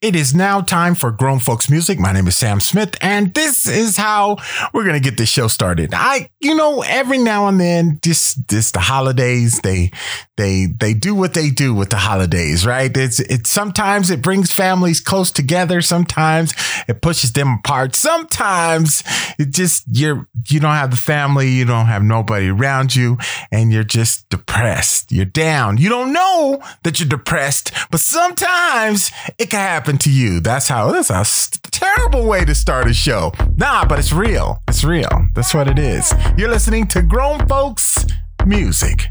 It is now time for Grown Folks Music. My name is Sam Smith, and this is how we're gonna get this show started. I, you know, every now and then, just just the holidays, they they they do what they do with the holidays, right? It's it's sometimes it brings families close together, sometimes it pushes them apart, sometimes it just you're you don't have the family, you don't have nobody around you, and you're just depressed. You're down. You don't know that you're depressed, but sometimes it can happen to you. That's how that's a terrible way to start a show. Nah, but it's real. It's real. That's what it is. You're listening to Grown Folks Music.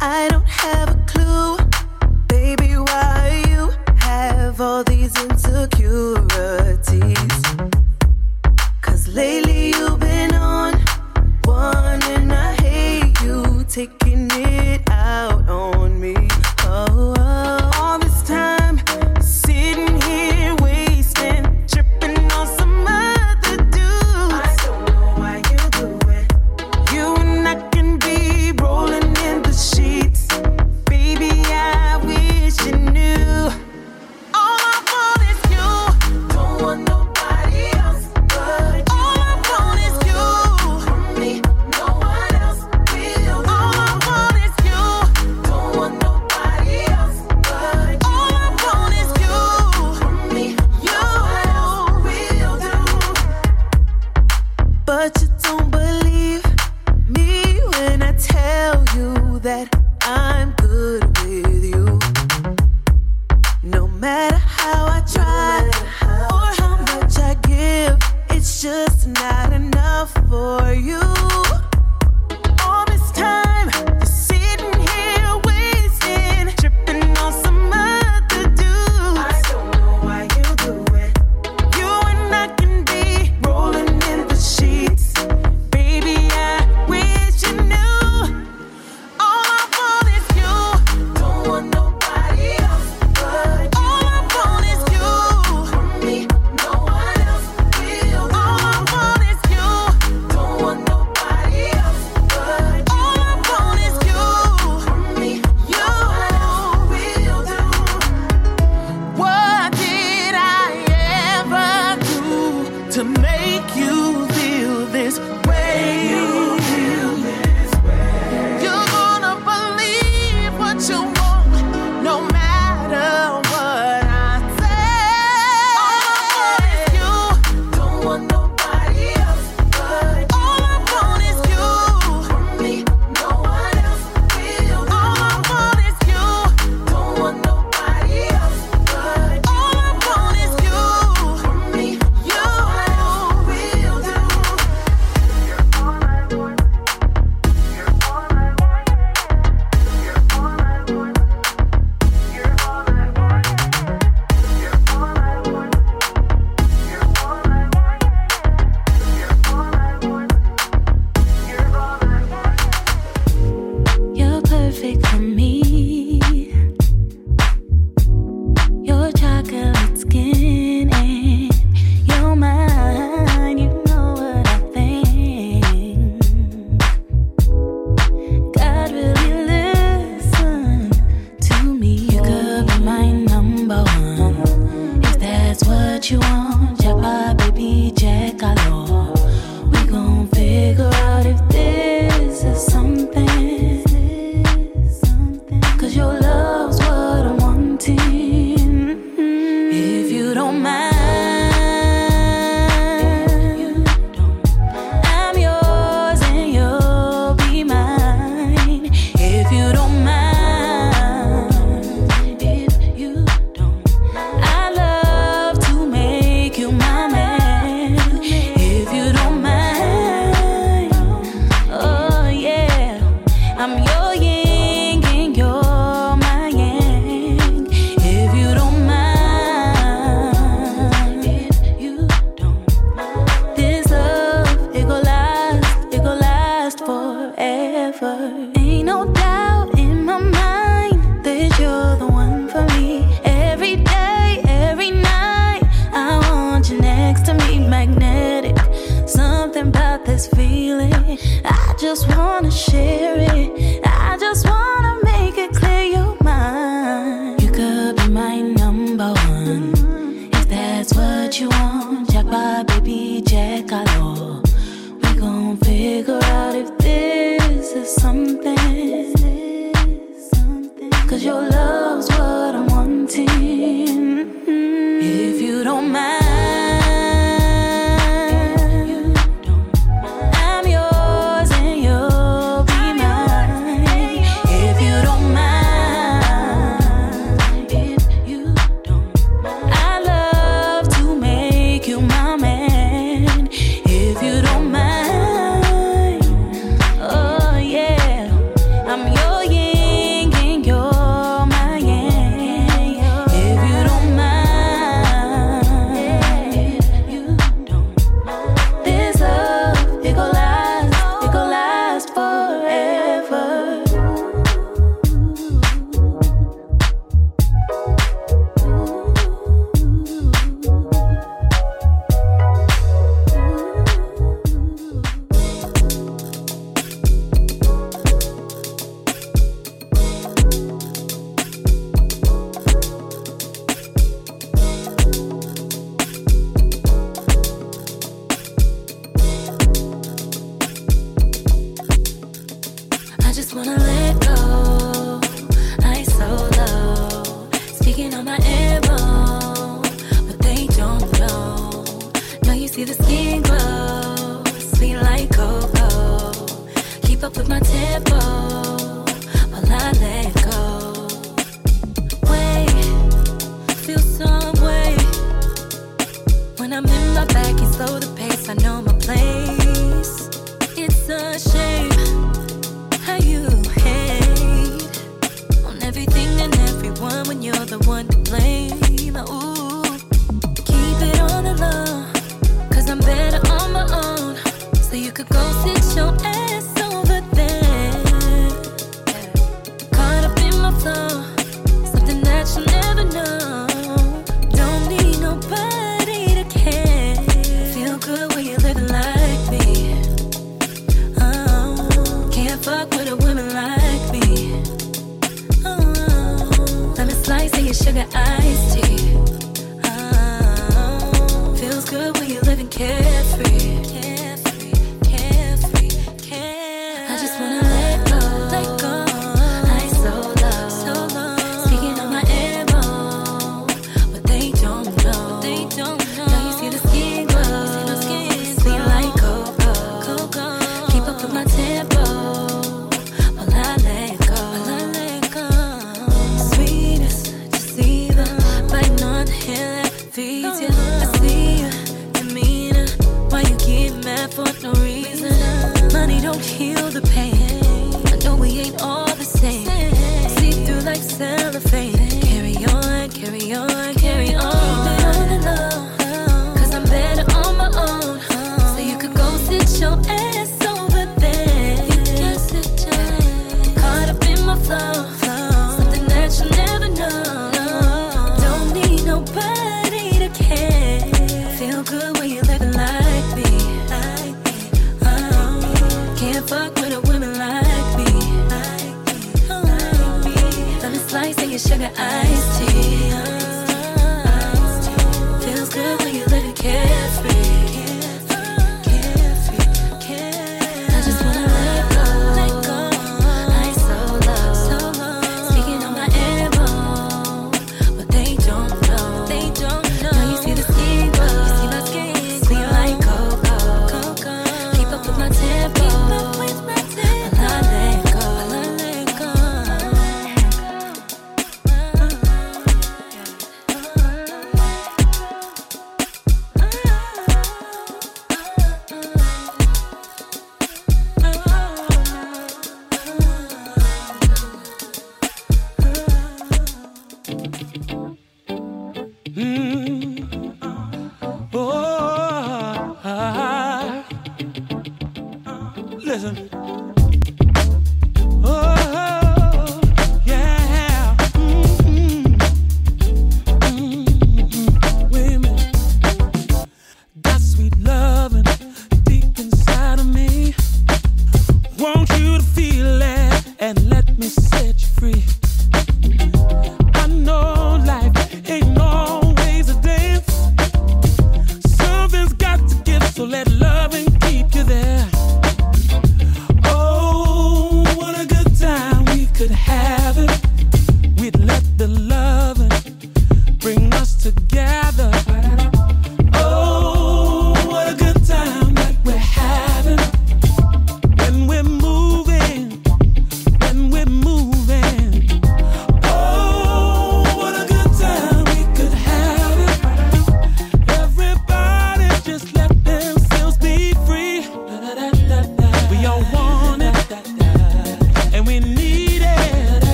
I don't have a clue, baby, why you have all these insecurities. Lately you've been on one, and I hate you taking it out on me.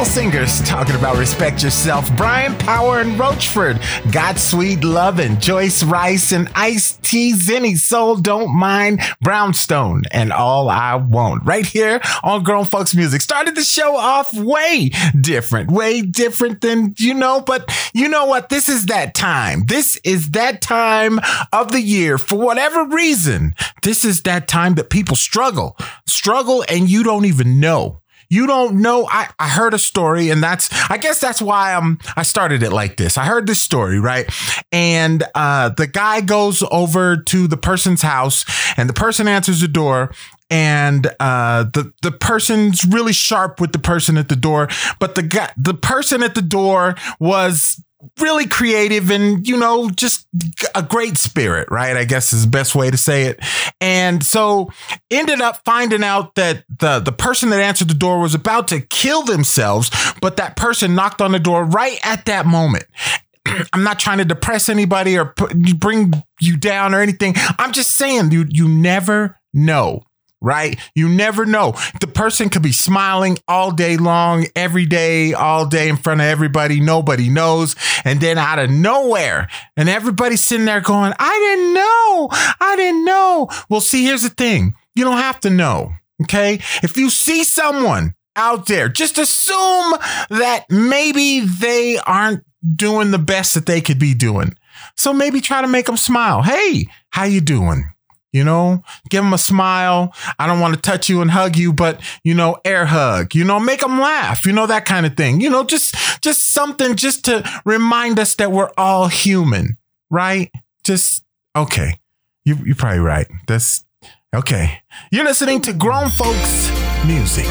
Staple singers talking about respect yourself. Brian Power and Roachford, Got Sweet Lovin', Joyce Rice and Ice T Zenny Soul Don't Mind, Brownstone, and All I Want. Right here on Grown Folks Music. Started the show off way different, way different than you know, but you know what? This is that time. This is that time of the year. For whatever reason, this is that time that people struggle, struggle, and you don't even know. You don't know. I, I heard a story, and that's I guess that's why I'm I started it like this. I heard this story, right? And uh the guy goes over to the person's house, and the person answers the door, and uh, the the person's really sharp with the person at the door, but the guy, the person at the door was really creative and you know just a great spirit right? I guess is the best way to say it. And so ended up finding out that the the person that answered the door was about to kill themselves but that person knocked on the door right at that moment. I'm not trying to depress anybody or put, bring you down or anything. I'm just saying you you never know right? You never know. The person could be smiling all day long, every day, all day in front of everybody. Nobody knows. And then out of nowhere, and everybody's sitting there going, I didn't know. I didn't know. Well, see, here's the thing you don't have to know. Okay. If you see someone out there, just assume that maybe they aren't doing the best that they could be doing. So maybe try to make them smile. Hey, how you doing? You know, give them a smile. I don't want to touch you and hug you, but you know, air hug. You know, make them laugh. You know that kind of thing. You know, just just something just to remind us that we're all human, right? Just okay. You you're probably right. That's okay. You're listening to grown folks music.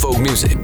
Folk music.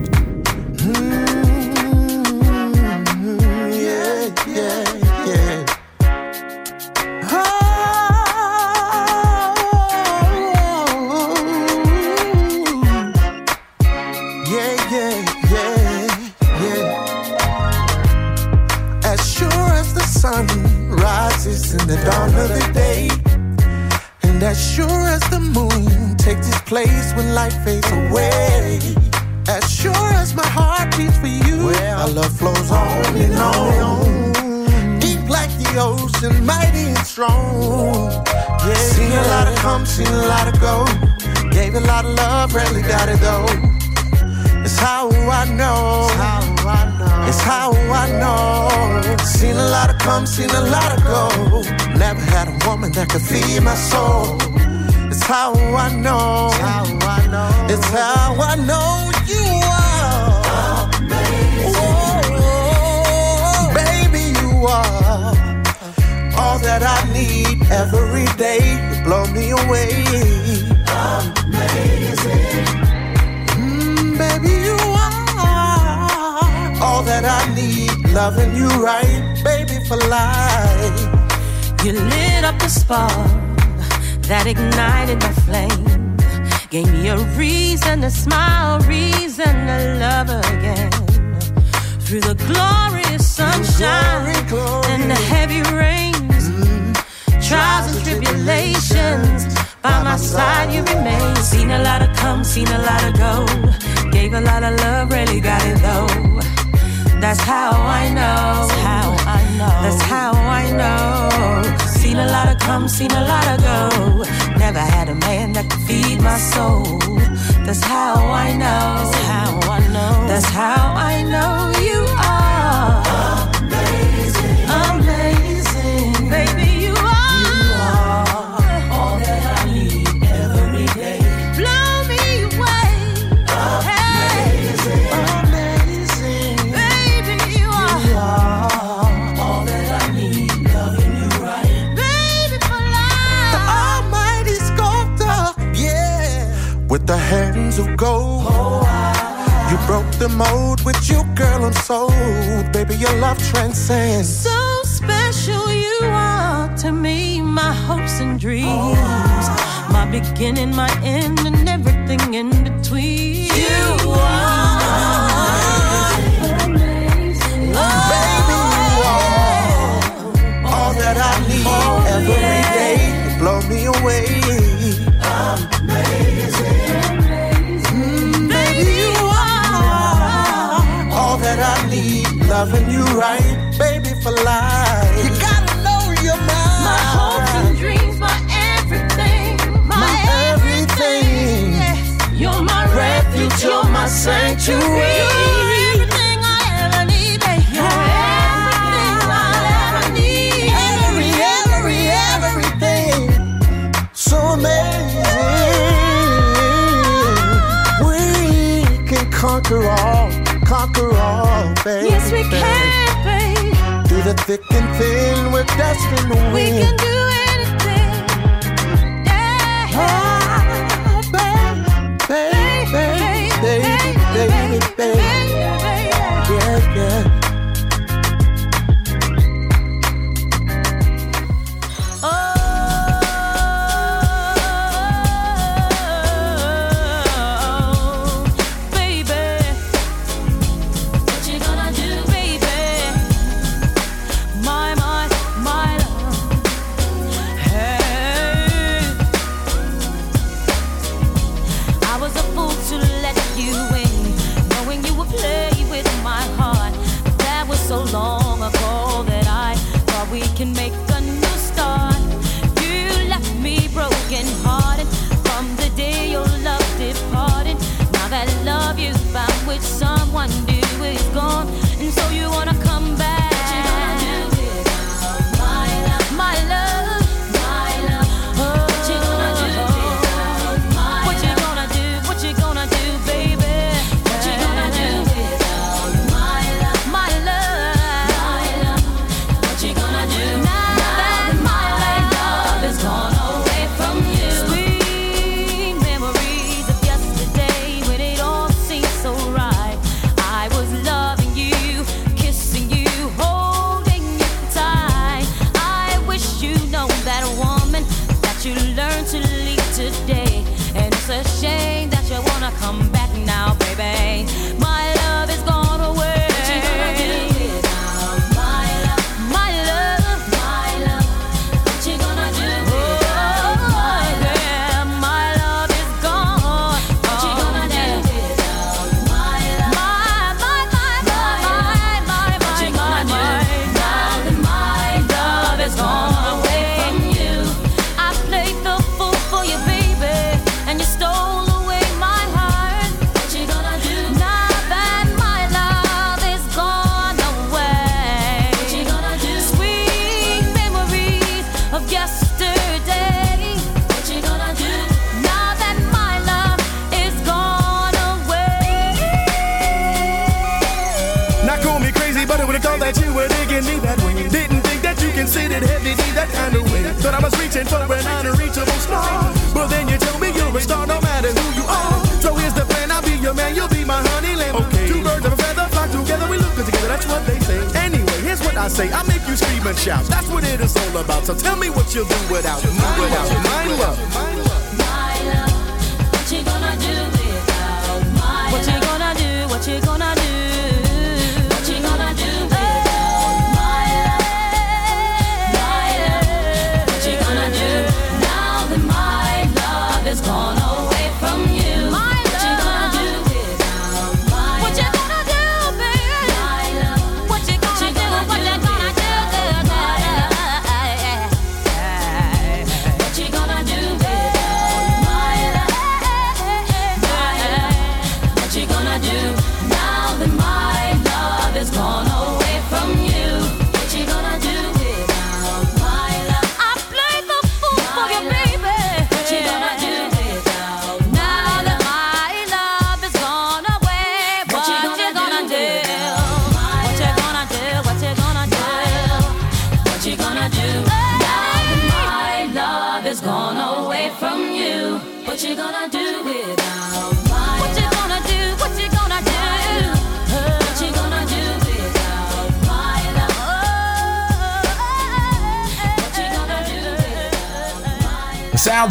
baby.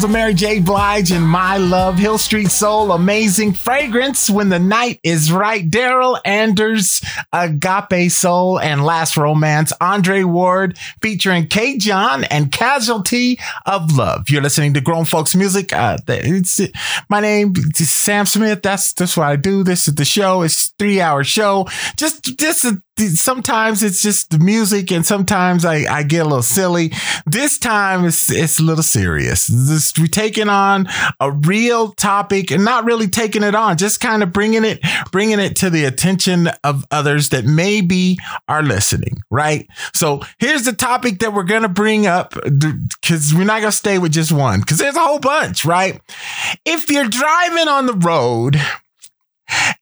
Mary J. Blige and My Love, Hill Street Soul, Amazing Fragrance, When the Night is Right, Daryl Anders, Agape Soul, and Last Romance, Andre Ward, featuring K. John and Casualty of Love. You're listening to Grown Folks Music. Uh, it's, my name is Sam Smith. That's, that's what I do. This is the show. It's three hour show. Just, just uh, sometimes it's just the music, and sometimes I, I get a little silly. This time it's it's a little serious. This, we're taking on a real topic and not really taking it on, just kind of bringing it bringing it to the attention of others that maybe are listening. Right. So here's the topic that we're gonna bring up because we're not gonna stay with just one because there's a whole bunch. Right. If you're driving on the road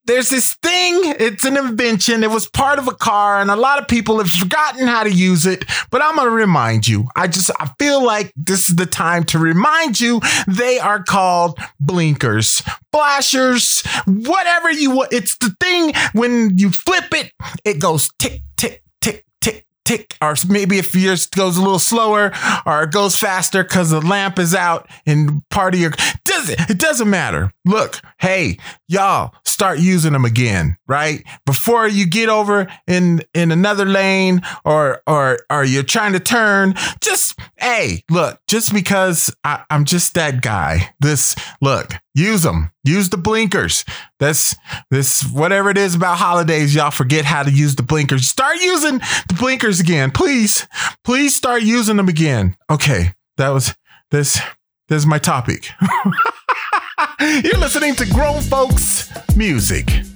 there's this thing, it's an invention. It was part of a car, and a lot of people have forgotten how to use it. But I'm gonna remind you. I just I feel like this is the time to remind you. They are called blinkers, flashers, whatever you want. It's the thing when you flip it, it goes tick, tick, tick, tick, tick, or maybe if yours goes a little slower or it goes faster because the lamp is out and part of your does it it doesn't matter look, hey, y'all, start using them again, right? Before you get over in in another lane or or or you're trying to turn, just hey, look, just because I, I'm just that guy. This look, use them, use the blinkers. That's this whatever it is about holidays, y'all forget how to use the blinkers. Start using the blinkers again, please. Please start using them again. Okay, that was this. This is my topic. You're listening to Grown Folks Music.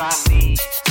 I need.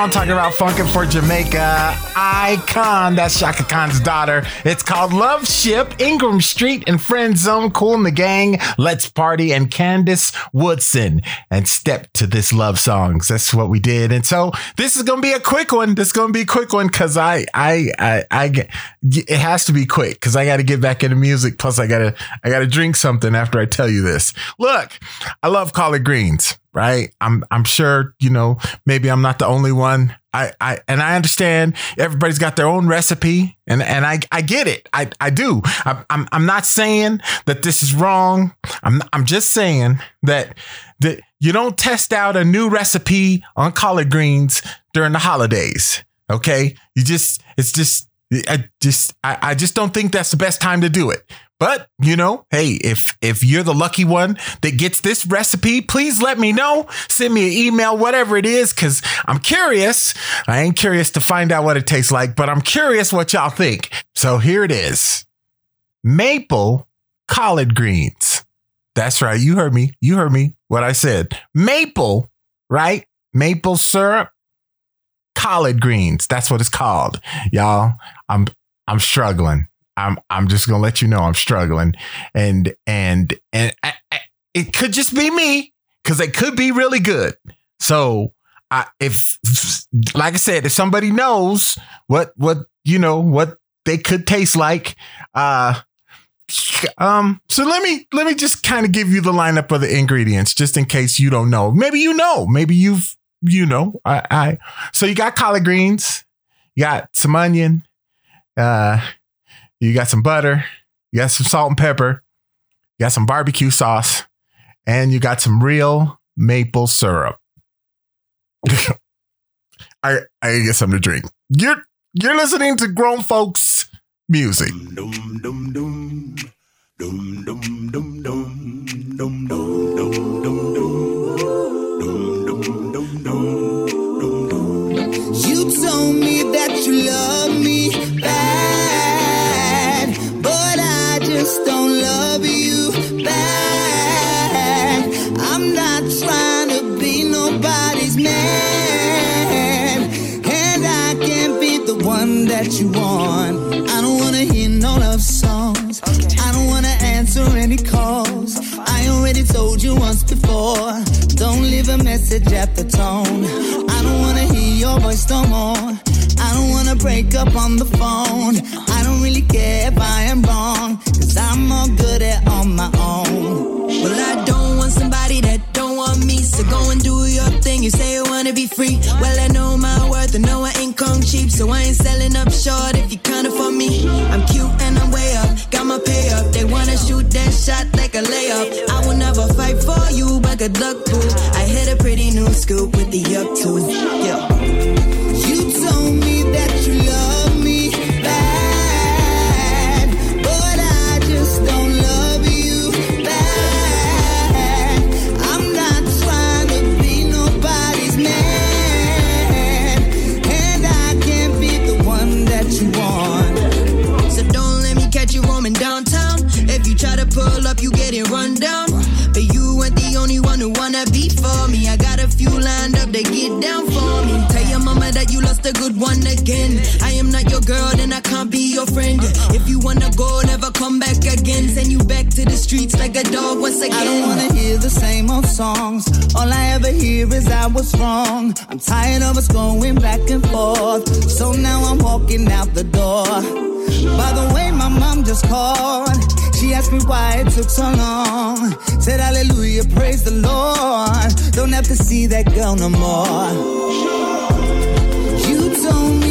Brown talking about funkin' for Jamaica. Icon, that's Chaka Khan's daughter. It's called Love Ship, Ingram Street and Friend Zone, Kool and the Gang, Let's Party, and Candace Woodson. And step to this love songs. That's what we did. And so this is gonna be a quick one. This is gonna be a quick one because I, I, I, I, it has to be quick because I got to get back into music. Plus, I gotta, I gotta drink something after I tell you this. Look, I love collard greens right? I'm I'm sure, you know, maybe I'm not the only one. I, I and I understand everybody's got their own recipe and and I I get it. I I do. I, I'm I'm not saying that this is wrong. I'm I'm just saying that that you don't test out a new recipe on collard greens during the holidays. Okay? You just it's just I just I, I just don't think that's the best time to do it. But you know, hey, if if you're the lucky one that gets this recipe, please let me know. Send me an email, whatever it is, because I'm curious. I ain't curious to find out what it tastes like, but I'm curious what y'all think. So here it is: maple collard greens. That's right. You heard me. You heard me. What I said. Maple, right? Maple syrup, collard greens. That's what it's called. Y'all, I'm I'm struggling. I'm I'm just gonna let you know I'm struggling, and and and I, I, it could just be me because they could be really good. So I if like I said, if somebody knows what what you know what they could taste like, uh um so let me let me just kind of give you the lineup of the ingredients just in case you don't know. Maybe you know, maybe you've you know. I I so you got collard greens, you got some onion, uh you got some butter, you got some salt and pepper, you got some barbecue sauce, and you got some real maple syrup. I I get something to drink. You're you're listening to grown folks music. You told me that you love me you want. I don't wanna hear no love songs. I don't wanna answer any calls. I already told you once before. Don't leave a message at the tone. I don't wanna hear your voice no more. I don't wanna break up on the phone. I don't really care if I am wrong. Cause I'm all good at on my own. Well, I So go and do your thing. You say you wanna be free. Well, I know my worth. I know I ain't come cheap. So I ain't selling up short if you of for me. I'm cute and I'm way up. Got my pay up. They wanna shoot that shot like a layup. I will never fight for you, but good luck, boo. I hit a pretty new scoop with the up to. Yeah. You told me that you love me. I got lined up to get down for me. Tell your mama that you lost a good one again. I am not your girl, then I can't be your friend. If you wanna go, never come back again. Send you back to the streets like a dog once again. I don't wanna hear the same old songs. All I ever hear is I was wrong. I'm tired of us going back and forth. So now I'm walking out the door. By the way, my mom just called. She asked me why it took so long. Said hallelujah, praise the Lord. Have to see that girl no more. You told me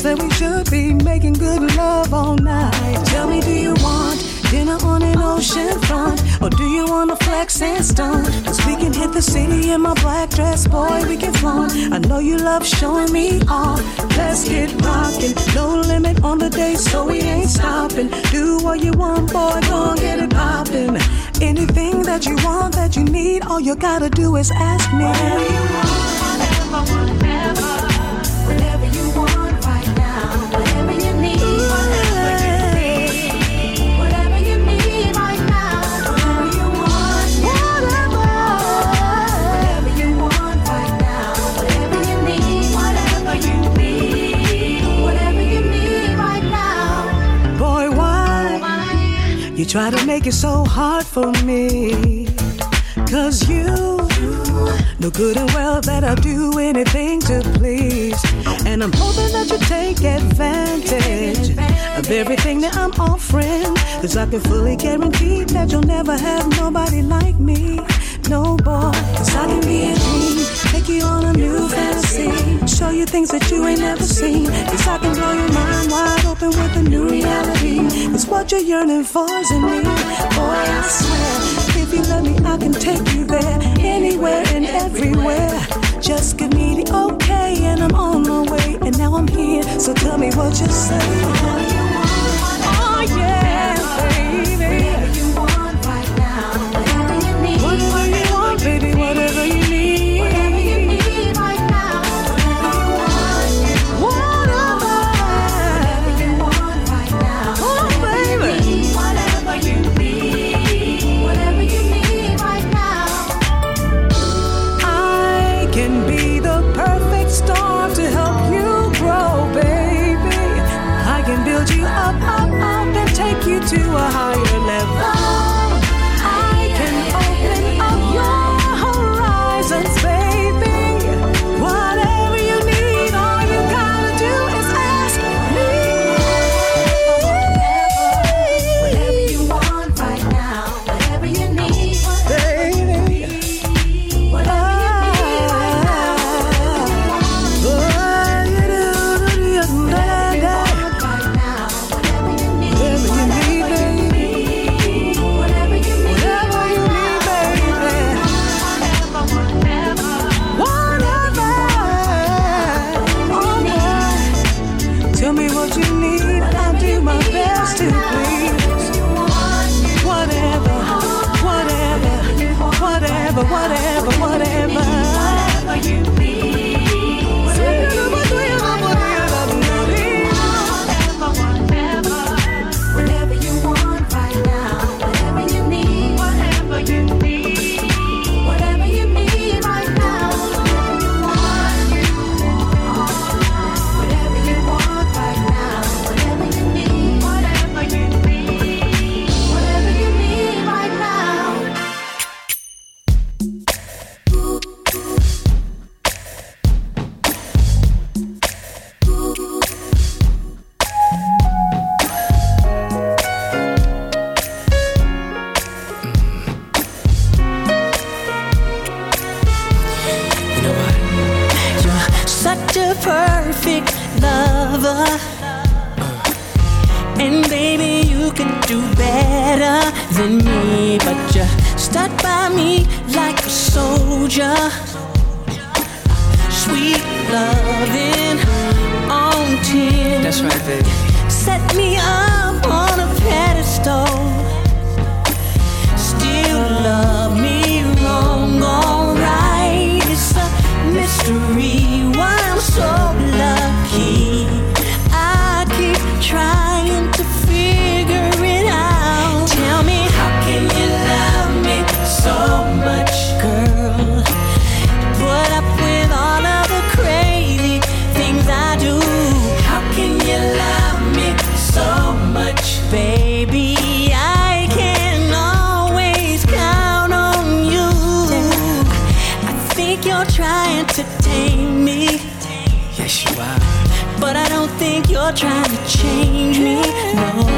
seems that we should be making good love all night. Tell me, do you want dinner on an ocean front? Or do you want to flex and stunt? Cause we can hit the city in my black dress, boy, we can flaunt. I know you love showing me off. Let's get rocking. No limit on the day, so we ain't stopping. Do what you want, boy, gon' get it poppin'. Anything that you want, that you need, all you gotta do is ask me. Whatever you want, whatever, whatever. try to make it so hard for me. Cause you know good and well that I'll do anything to please. And I'm hoping that you take advantage of everything that I'm offering. Cause I can fully guarantee that you'll never have nobody like me. No boy, cause I can be a dream, take you on a new fantasy, show you things that you ain't never seen. Cause I can blow your mind wide open with a new reality. It's what you're yearning for is in me. Boy, I swear, if you love me, I can take you there, anywhere and everywhere. Just give me the okay, and I'm on my way. And now I'm here, so tell me what you say. Oh, yeah, baby. to a high That's right, baby. Set me up. trying to change me. No.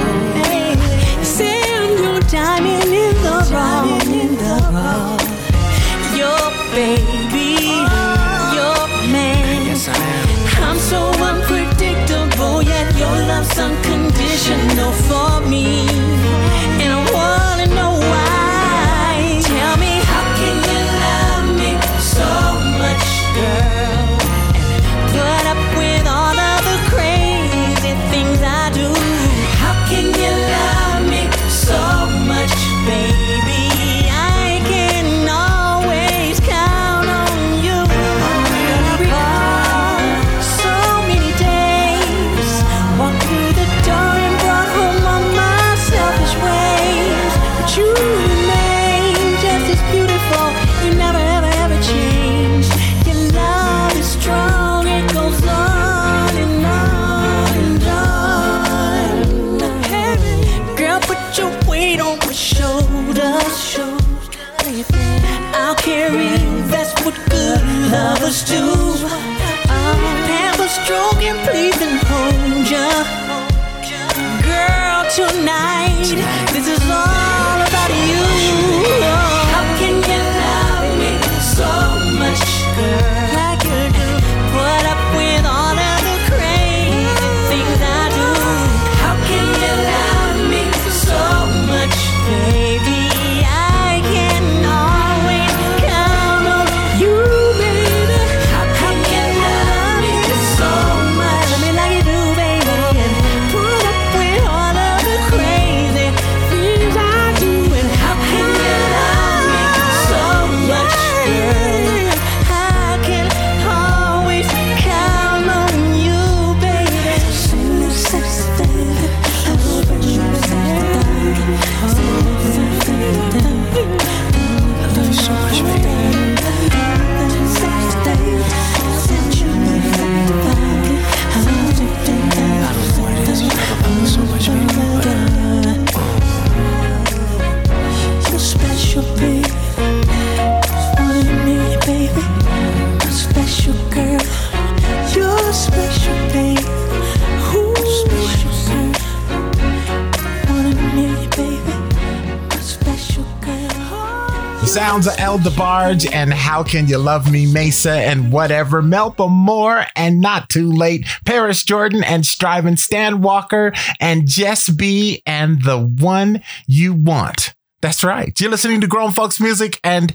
Sounds of El DeBarge and How Can You Love Me, Mesa and whatever, Melba Moore and Not Too Late, Paris Jordan and Striving Stan Walker and Jess B and The One You Want. That's right. You're listening to Grown Folks Music and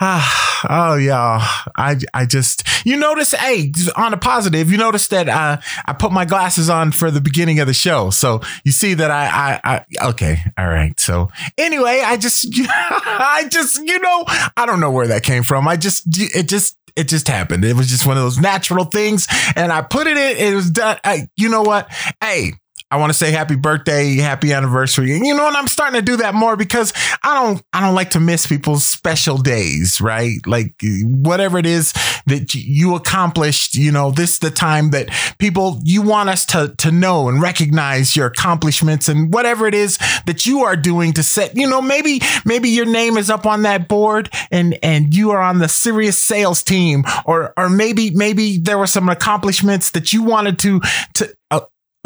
ah, oh yeah, I I just you notice, hey, on a positive, you notice that uh, I put my glasses on for the beginning of the show, so you see that I I, I okay, all right. So anyway, I just I just you know I don't know where that came from. I just it just it just happened. It was just one of those natural things, and I put it in. It was done. I, you know what? Hey, I want to say happy birthday, happy anniversary. And you know what? I'm starting to do that more because I don't I don't like to miss people's special days, right? Like whatever it is that you accomplished, you know, this is the time that people you want us to to know and recognize your accomplishments and whatever it is that you are doing to set, you know, maybe maybe your name is up on that board and and you are on the serious sales team or or maybe maybe there were some accomplishments that you wanted to to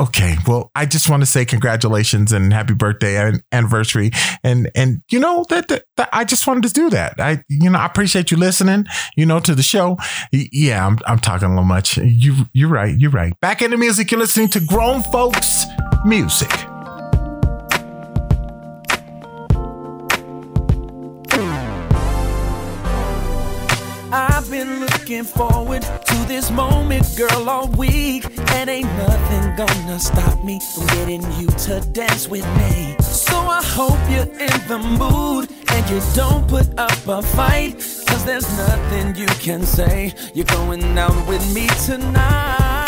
Okay, well, I just want to say congratulations and happy birthday and anniversary, and and you know that, that, that I just wanted to do that. I you know I appreciate you listening, you know, to the show. Yeah, I'm I'm talking a little much. You you're right, you're right. Back into music, you're listening to grown folks music. Looking forward to this moment, girl, all week. And ain't nothing gonna stop me from getting you to dance with me. So I hope you're in the mood and you don't put up a fight. Cause there's nothing you can say. You're going out with me tonight.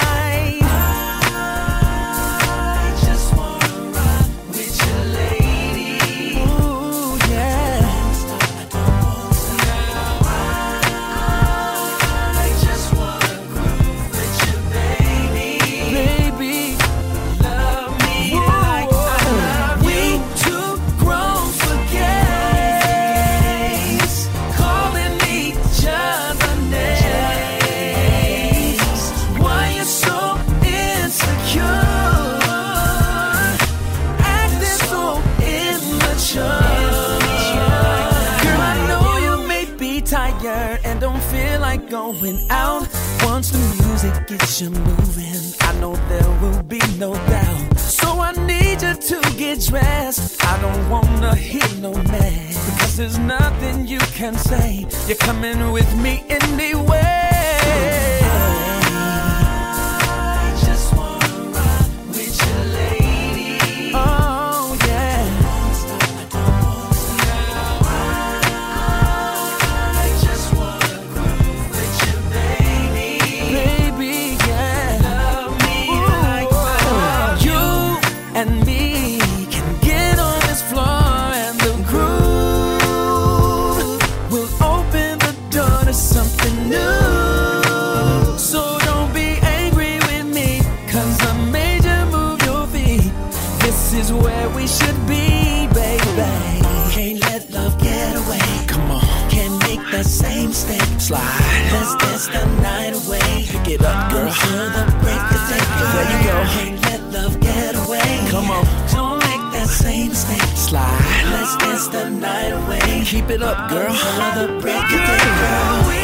Moving, I know there will be no doubt. So I need you to get dressed. I don't wanna hear no mess. Because there's nothing you can say. You're coming with me anyway. night away. Keep it up, girl. Another break of day, girl.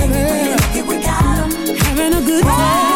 together, having a good time.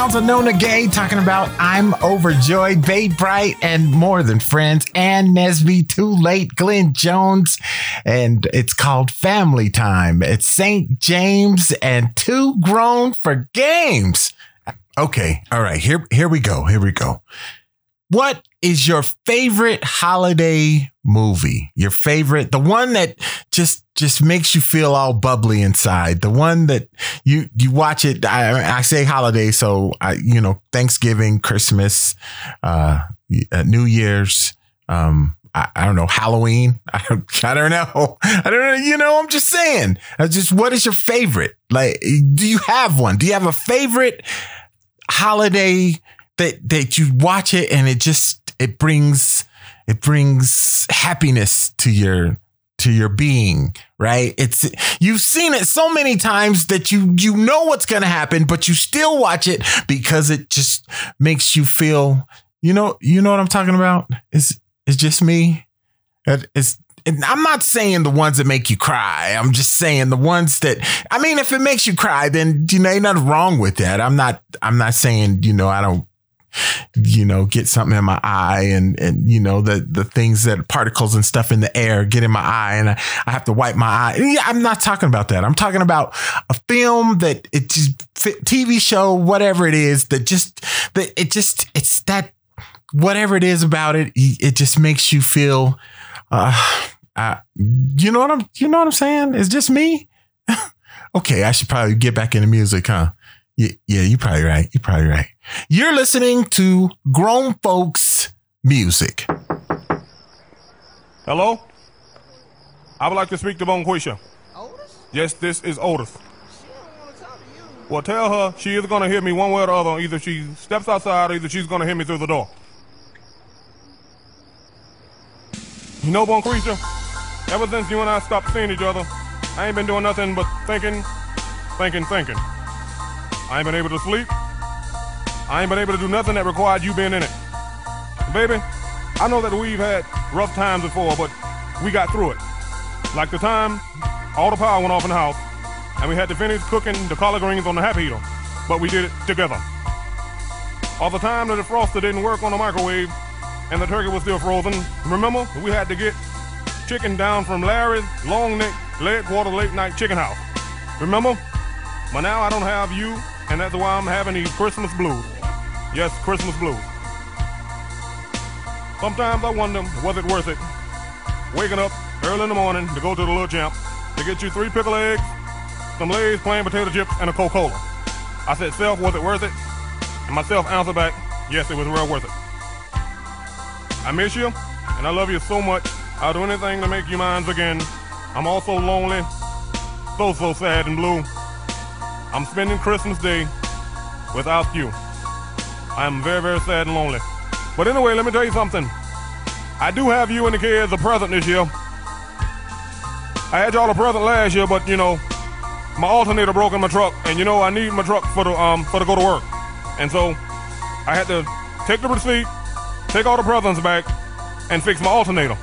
Sounds of Nona Gaye talking about I'm overjoyed, Babe Bright, and more than friends, and Nesby, Too Late, Glenn Jones, and it's called Family Time. It's St. James and Too Grown for Games. Okay, all right, here, here we go. Here we go. What is your favorite holiday movie? Your favorite, the one that just just makes you feel all bubbly inside. The one that you you watch it. I, I say holiday, so I you know Thanksgiving, Christmas, uh, uh, New Year's. Um, I, I don't know Halloween. I don't, I don't know. I don't know. You know, I'm just saying. I just what is your favorite? Like, do you have one? Do you have a favorite holiday that that you watch it and it just it brings it brings happiness to your to your being right it's you've seen it so many times that you you know what's going to happen but you still watch it because it just makes you feel you know you know what i'm talking about it's it's just me It- it's and I'm not saying the ones that make you cry. I'm just saying the ones that I mean, if it makes you cry, then you know, nothing wrong with that. I'm not I'm not saying, you know, I don't you know, get something in my eye and, and, you know, the, the things that particles and stuff in the air get in my eye and I, I have to wipe my eye. Yeah, I'm not talking about that. I'm talking about a film that it just TV show, whatever it is that just, that it just, it's that, whatever it is about it, it just makes you feel, uh, uh, you know what I'm, you know what I'm saying? It's just me. okay. I should probably get back into music, huh? Yeah, yeah, you're probably right. You're probably right. You're listening to grown folks music. Hello? I would like to speak to Bonquisha. Otis? Yes, this is Otis. Well, tell her she is going to hear me one way or the other. Either she steps outside or either she's going to hear me through the door. You know, Bonquisha, ever since you and I stopped seeing each other, I ain't been doing nothing but thinking, thinking, thinking. I ain't been able to sleep. I ain't been able to do nothing that required you being in it. Baby, I know that we've had rough times before, but we got through it. Like the time all the power went off in the house, and we had to finish cooking the collard greens on the happy heater, but we did it together. All the time that the froster didn't work on the microwave, and the turkey was still frozen, remember we had to get chicken down from Larry's long neck leg quarter late night chicken house. Remember? But now I don't have you, and that's why I'm having these Christmas blues. Yes, Christmas blues. Sometimes I wonder, was it worth it? Waking up early in the morning to go to the little champ to get you three pickle eggs, some Lay's plain potato chips, and a Coca-Cola. I said, self, was it worth it? And myself answered back, yes, it was real worth it. I miss you, and I love you so much. I'll do anything to make you mine again. I'm also lonely, so, so sad and blue. I'm spending Christmas Day without you. I am very, very sad and lonely. But anyway, let me tell you something. I do have you and the kids a present this year. I had y'all a present last year, but you know, my alternator broke in my truck, and you know I need my truck for the um for to go to work, and so I had to take the receipt, take all the presents back, and fix my alternator.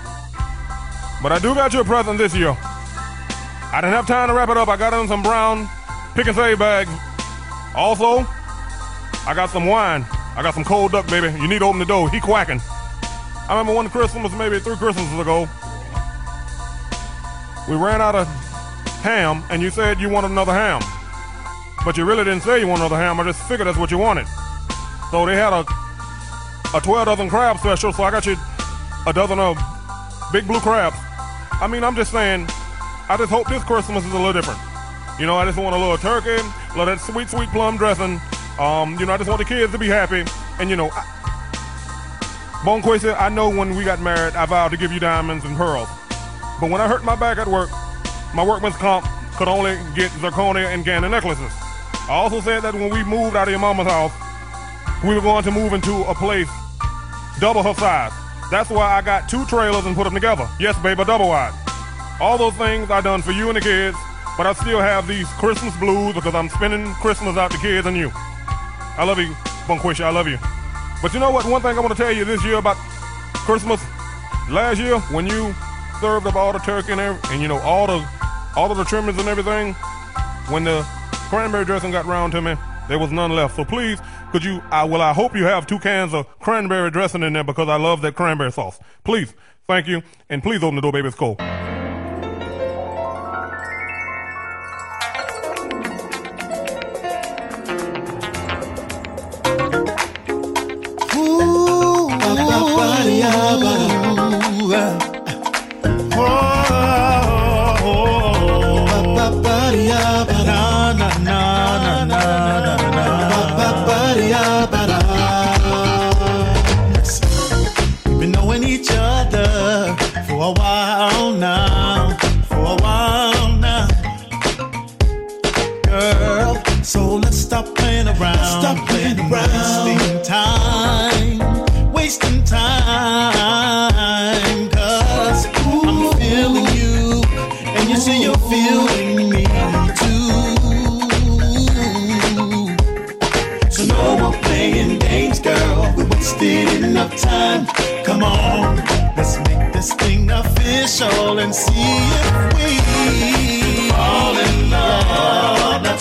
But I do got you a present this year. I didn't have time to wrap it up. I got in some brown pick and save bags. Also, I got some wine. I got some cold duck, baby. You need to open the door. He quacking. I remember one Christmas, maybe three Christmases ago, we ran out of ham, and you said you wanted another ham. But you really didn't say you wanted another ham. I just figured that's what you wanted. So they had a a 12 dozen crab special, so I got you a dozen of big blue crabs. I mean, I'm just saying, I just hope this Christmas is a little different. You know, I just want a little turkey, a little that sweet, sweet plum dressing. Um, you know, I just want the kids to be happy. And you know, I, Bonquisha, I know when we got married, I vowed to give you diamonds and pearls. But when I hurt my back at work, my workman's comp could only get zirconia and Gannon necklaces. I also said that when we moved out of your mama's house, we were going to move into a place double her size. That's why I got two trailers and put them together. Yes, baby, double wide. All those things I done for you and the kids, but I still have these Christmas blues because I'm spending Christmas out the kids and you. I love you, Bonquisha, I love you. But you know what? One thing I want to tell you this year about Christmas, last year when you served up all the turkey and, every, and you know all the all of the trimmings and everything, when the cranberry dressing got round to me, There was none left. So please, could you, I, well, I hope you have two cans of cranberry dressing in there because I love that cranberry sauce. Please, thank you. And please open the door, baby. It's cold. We've time. Come on, let's make this thing official and see if we fall in love.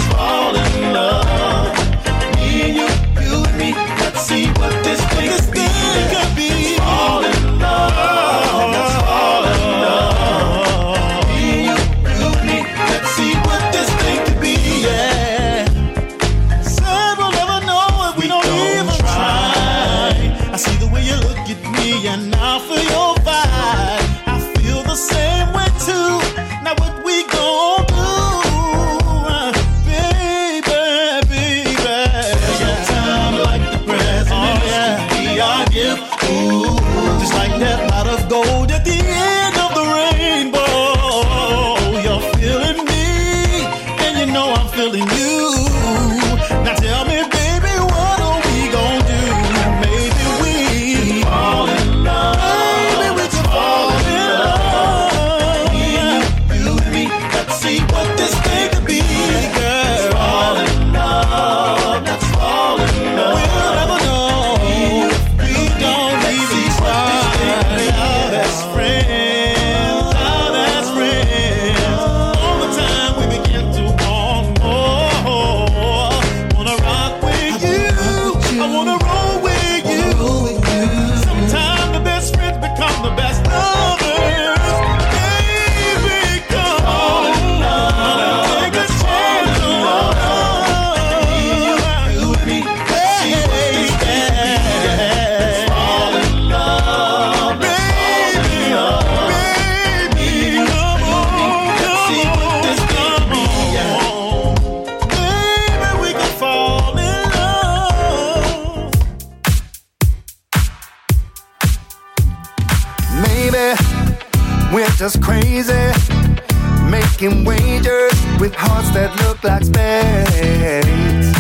Making wagers with hearts that look like spades.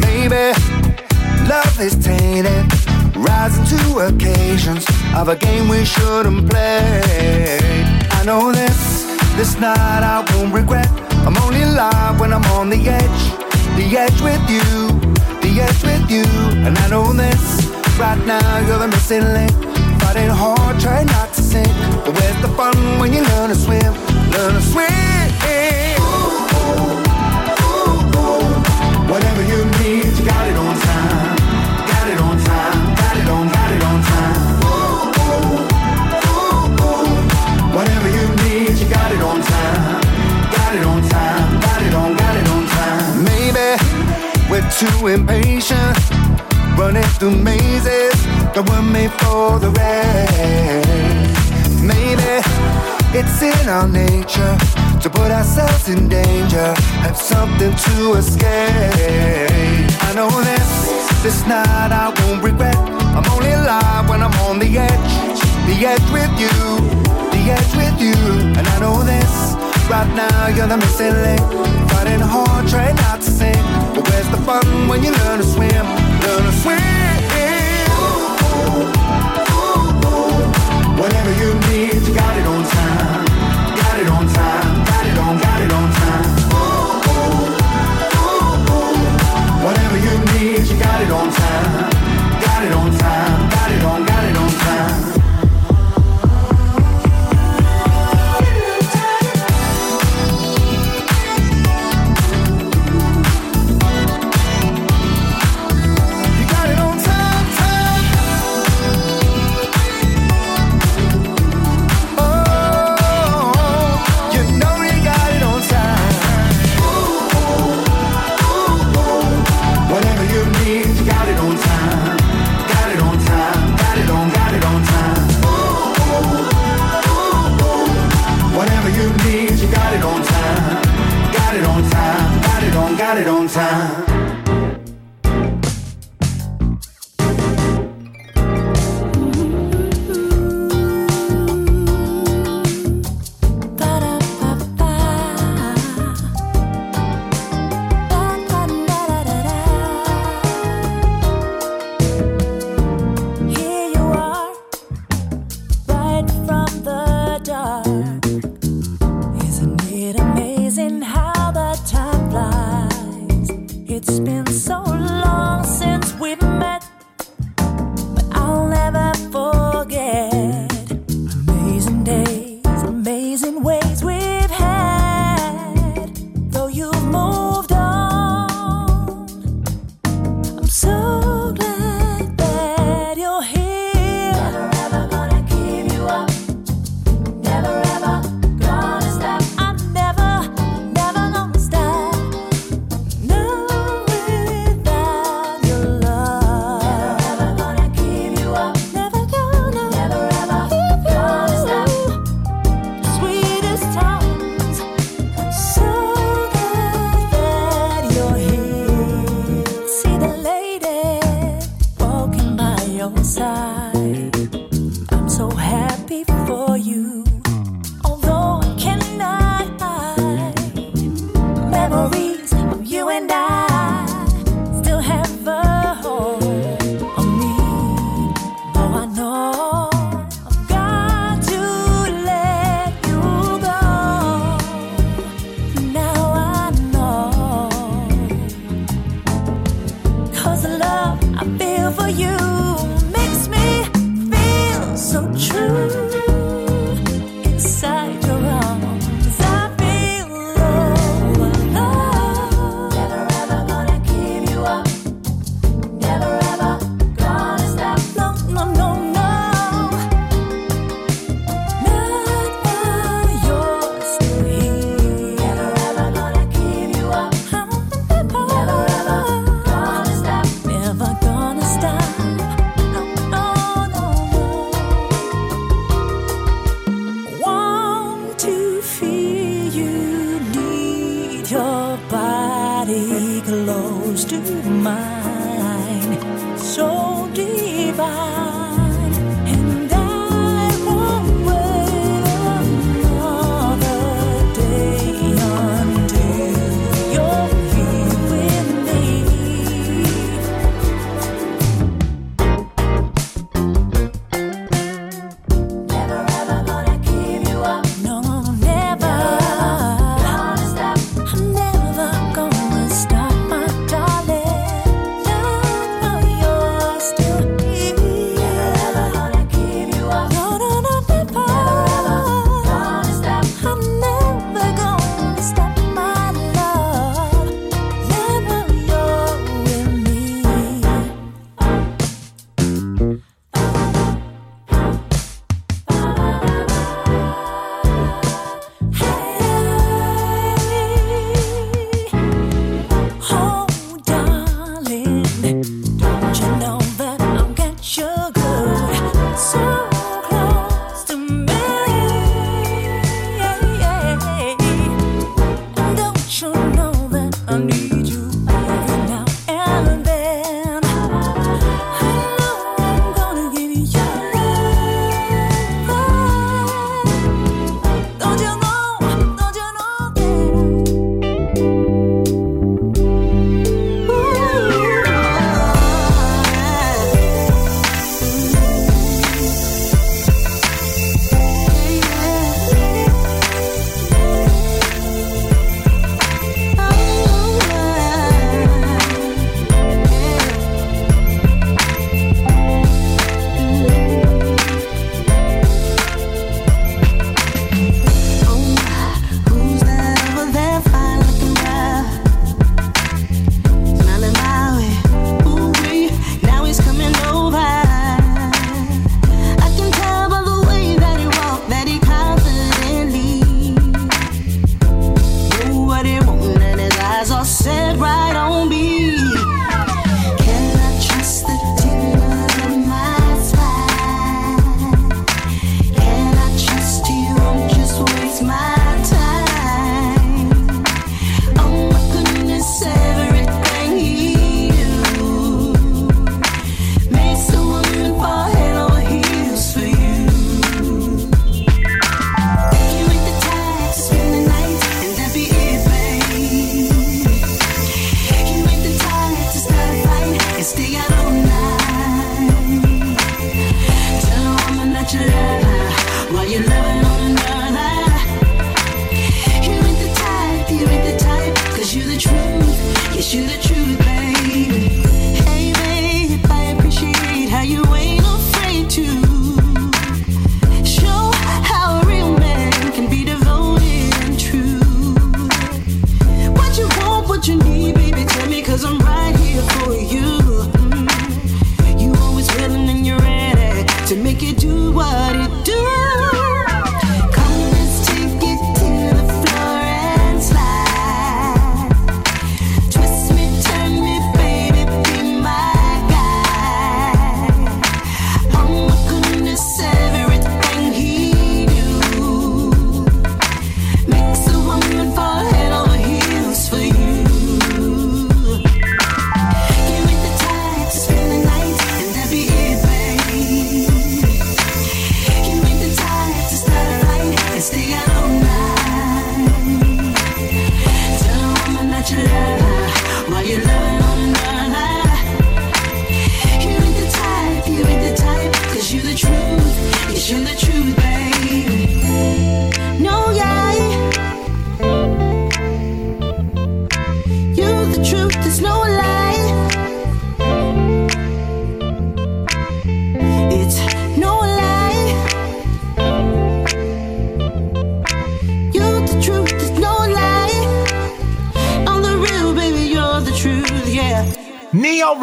Maybe love is tainted, rising to occasions of a game we shouldn't play. I know this, this night I won't regret. I'm only alive when I'm on the edge, the edge with you, the edge with you. And I know this, right now you're the missing link. Fighting hard, trying not to sink. But where's the fun when you learn to swim? Learn to swim. Whatever you need, you got it on time. Got it on time. Got it on, got it on time. Whatever you need, you got it on time. Got it on time. Got it on, got it on time. Maybe we're too impatient running through mazes that were made for the race. Maybe it's in our nature to put ourselves in danger, have something to escape. I know this, this night I won't regret. I'm only alive when I'm on the edge, the edge with you, the edge with you. And I know this, right now you're the missing link. Fighting hard, trying not to sink. But where's the fun when you learn to swim? Learn to swim. Whatever you need, you got it on time. Got it on time. Got it on, got it on time. Whatever you need, you got it on time. Got it on time.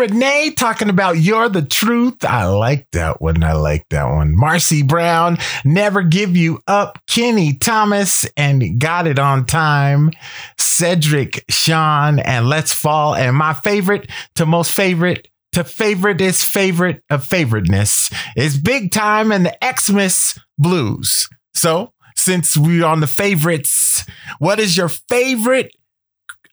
Renee talking about You're the Truth. I like that one. I like that one. Marcy Brown, Never Give You Up. Kenny Thomas, and Got It On Time. Cedric Sean, and Let's Fall. And my favorite to most favorite to favorite is favorite of favoriteness is Big Time and the Xmas Blues. So, since we're on the favorites, what is your favorite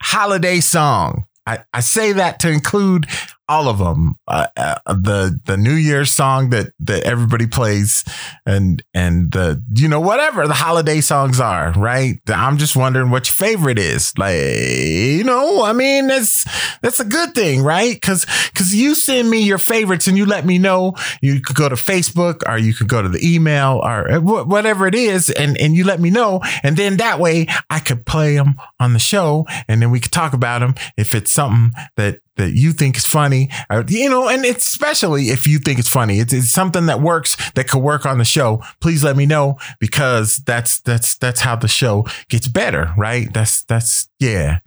holiday song? I, I say that to include all of them. Uh, uh, the the New Year's song that that everybody plays, and and the you know whatever the holiday songs are. Right. I'm just wondering what your favorite is. Like you know, I mean that's that's a good thing, right? Because because you send me your favorites and you let me know. You could go to Facebook or you could go to the email or whatever it is, and and you let me know, and then that way I could play them on the show, and then we could talk about them if it's something that that you think is funny, or, you know, and especially if you think it's funny, it's, it's something that works that could work on the show. Please let me know because that's that's that's how the show gets better, right? That's that's yeah.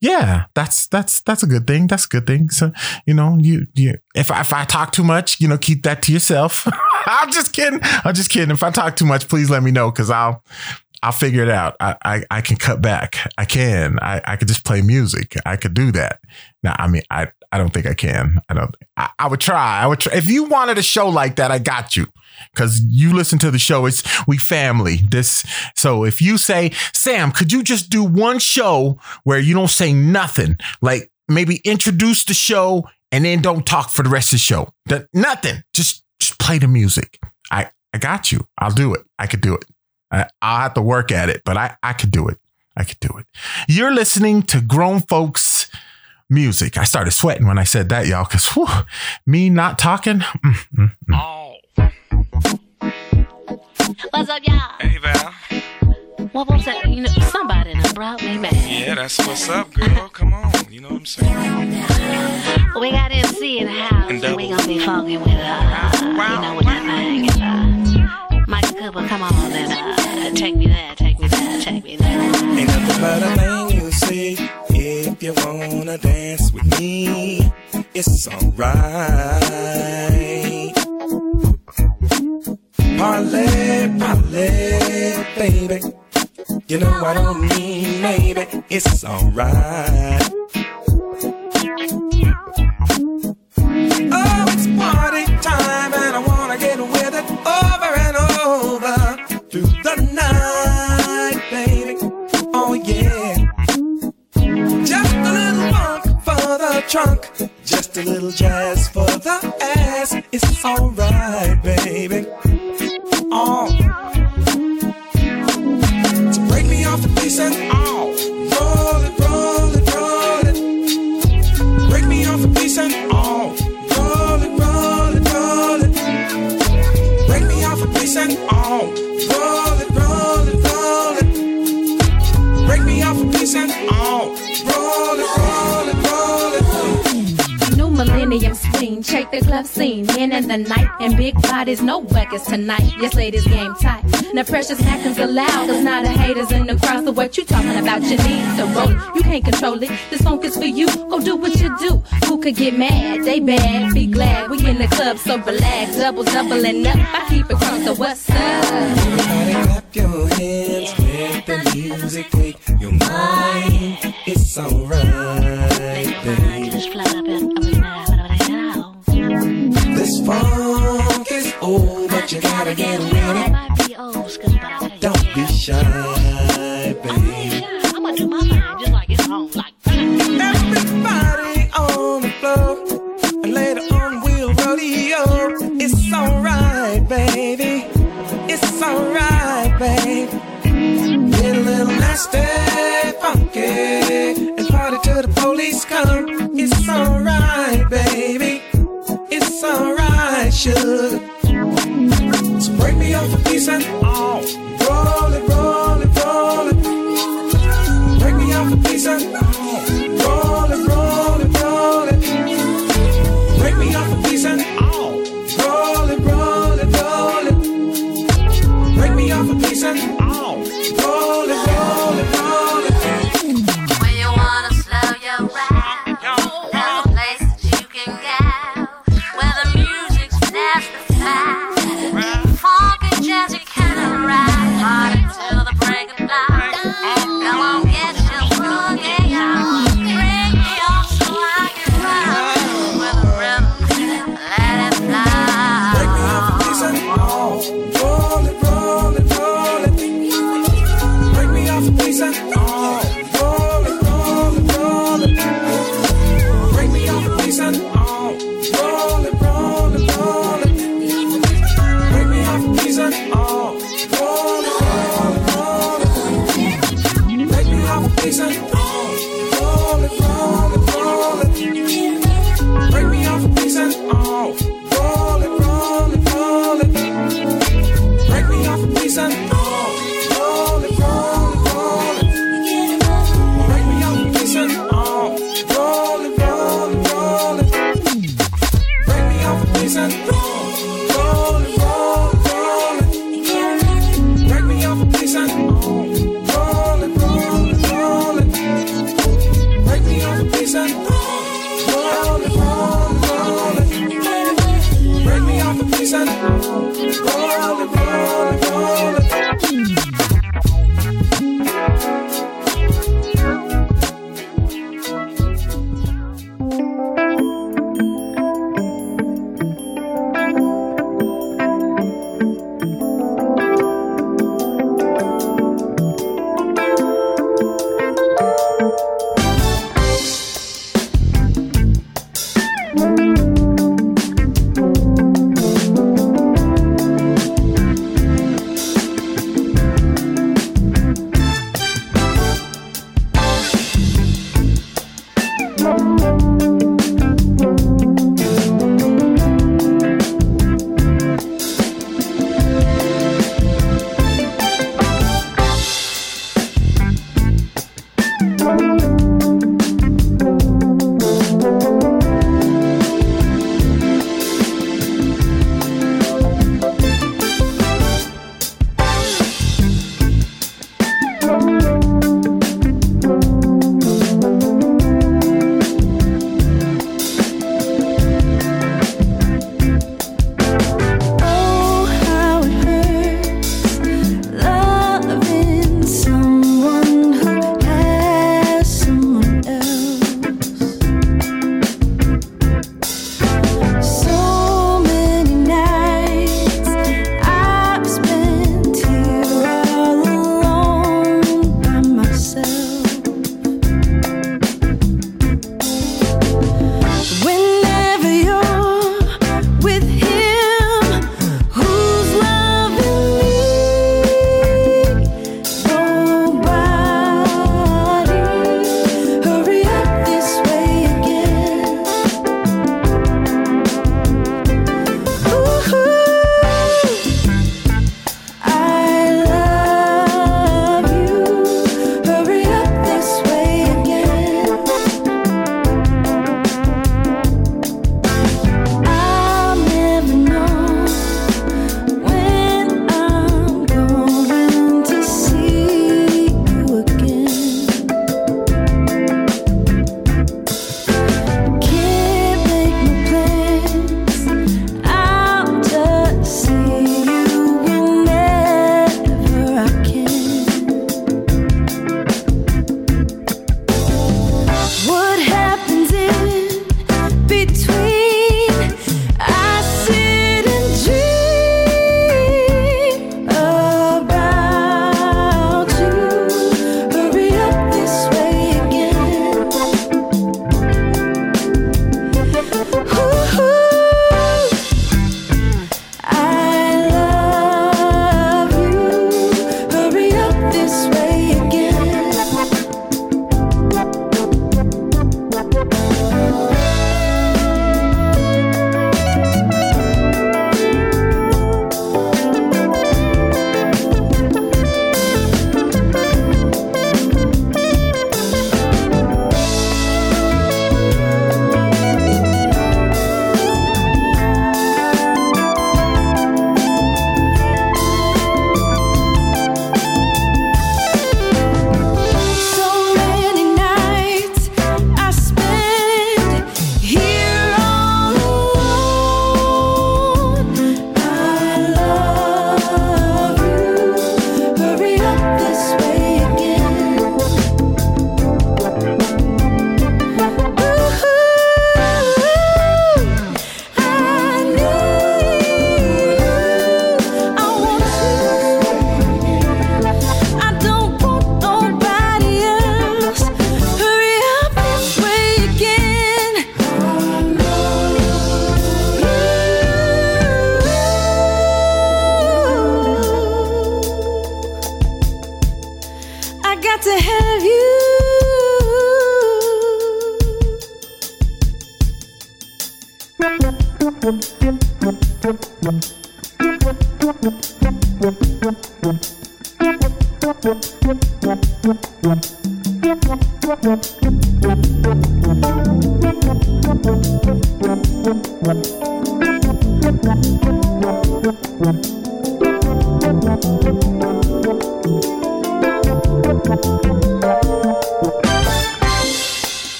Yeah, that's that's that's a good thing. That's a good thing. So, you know, you you if I, if I talk too much, you know, keep that to yourself. I'm just kidding. I'm just kidding. If I talk too much, please let me know because I'll I'll figure it out. I, I, I can cut back. I can. I, I could just play music. I could do that. Now, I mean, I, I don't think I can. I don't. I, I would try. I would. Try. If you wanted a show like that, I got you. Because you listen to the show, it's we family. This. So if you say, Sam, could you just do one show where you don't say nothing, like maybe introduce the show and then don't talk for the rest of the show. That nothing. Just just play the music. I I got you. I'll do it. I could do it. I, I'll have to work at it, but I, I could do it. I could do it. You're listening to grown folks music. I started sweating when I said that, y'all, because me not talking. mm, mm, mm. What's up, y'all? Hey, Val. What was that? You know, somebody done brought me back. Yeah, that's what's up, girl. Come on. You know what I'm saying? We got MC in the house, And and we gonna be funky with uh, you know, take me. Ain't nothing but a thing you see. if you wanna dance with me. It's alright. Parlay, parlay, baby. You know I don't mean maybe. It's alright. Just a little jazz for the ass. It's alright, baby. Oh. So break me off a piece and Check the club scene, men in the night, and big bodies, no buckets tonight. Yes, ladies, game tight. Now, precious acting's allowed, cause now the haters in the crowd. So, what you talking about? You need to roll it. You can't control it. This funk is for you. Go do what you do. Who could get mad? They bad. Be glad we in the club, so relax. Double, doubling up. I keep it crunk, so what's up? Everybody clap your hands, let the music take your mind. It's alright, funk is old, but you gotta get with it. Don't be shy, baby. I'ma do my thing just like it's home. Like Everybody on the floor, and later on we'll rodeo. It's alright, baby. It's alright, baby. Get a little nasty, sugar. So break me off a piece and oh,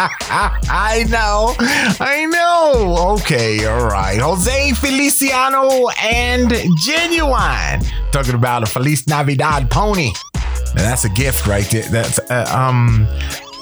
I know. I know. Okay, all right. Jose Feliciano and Ginuwine talking about a Feliz Navidad pony. Now that's a gift right there. That's uh, um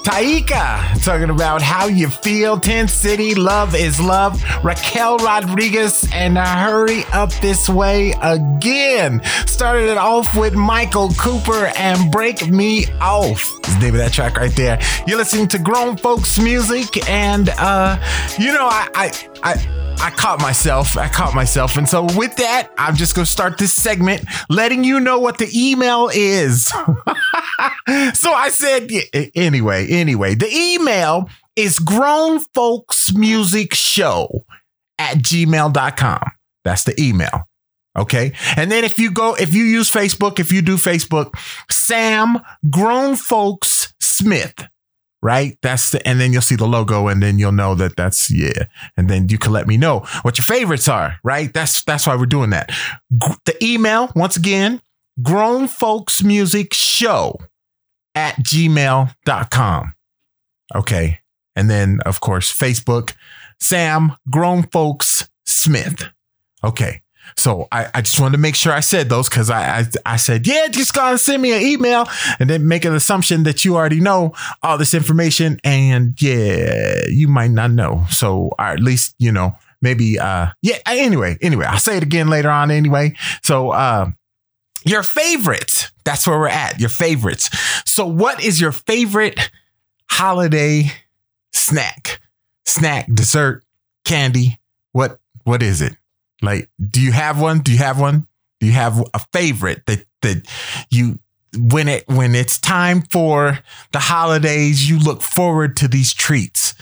Taika talking about how you feel. Tent City, love is love. Raquel Rodriguez and Hurry Up This Way again. Started it off with Michael Cooper and Break Me Off. Is the name of that track right there. You're listening to grown folks music, and uh, you know, I, I, I, I caught myself. I caught myself. And so with that, I'm just going to start this segment letting you know what the email is. so I said, anyway, anyway, the email is grown folks music show at gmail.com. That's the email. Okay. And then if you go, if you use Facebook, if you do Facebook, Sam Grown Folks Smith right? That's the, and then you'll see the logo and then you'll know that that's, yeah. And then you can let me know what your favorites are, right? That's, that's why we're doing that. The email, once again, grown folks music show at gmail.com. Okay. And then, of course, Facebook, Sam Grown Folks Smith. Okay. So I, I just wanted to make sure I said those because I, I I said, yeah, just gonna send me an email and then make an assumption that you already know all this information. And yeah, you might not know. So or at least, you know, maybe uh yeah, anyway, anyway, I'll say it again later on anyway. So uh your favorite. That's where we're at. Your favorites. So what is your favorite holiday snack? Snack, dessert, candy. What what is it? Like, do you have one? Do you have one? Do you have a favorite that that you when it when it's time for the holidays, you look forward to these treats?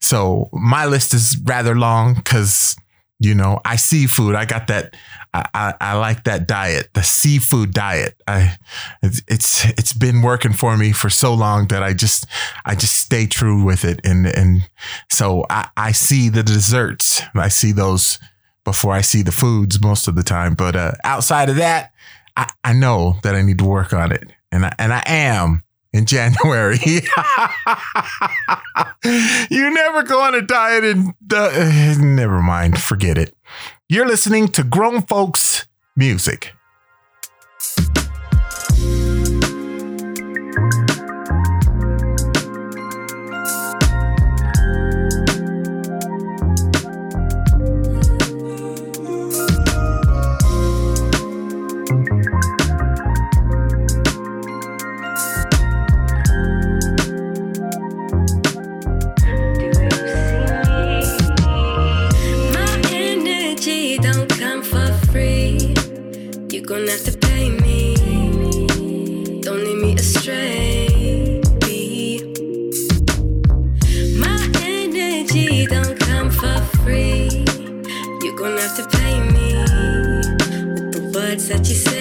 So my list is rather long because you know I seafood. I got that. I, I, I like that diet, the seafood diet. I it's, it's it's been working for me for so long that I just I just stay true with it, and and so I I see the desserts. I see those before I see the foods most of the time. But uh, outside of that, I, I know that I need to work on it, and I, and I am in January. you never go on a diet and uh, never mind, forget it. You're listening to Grown Folks Music. That you say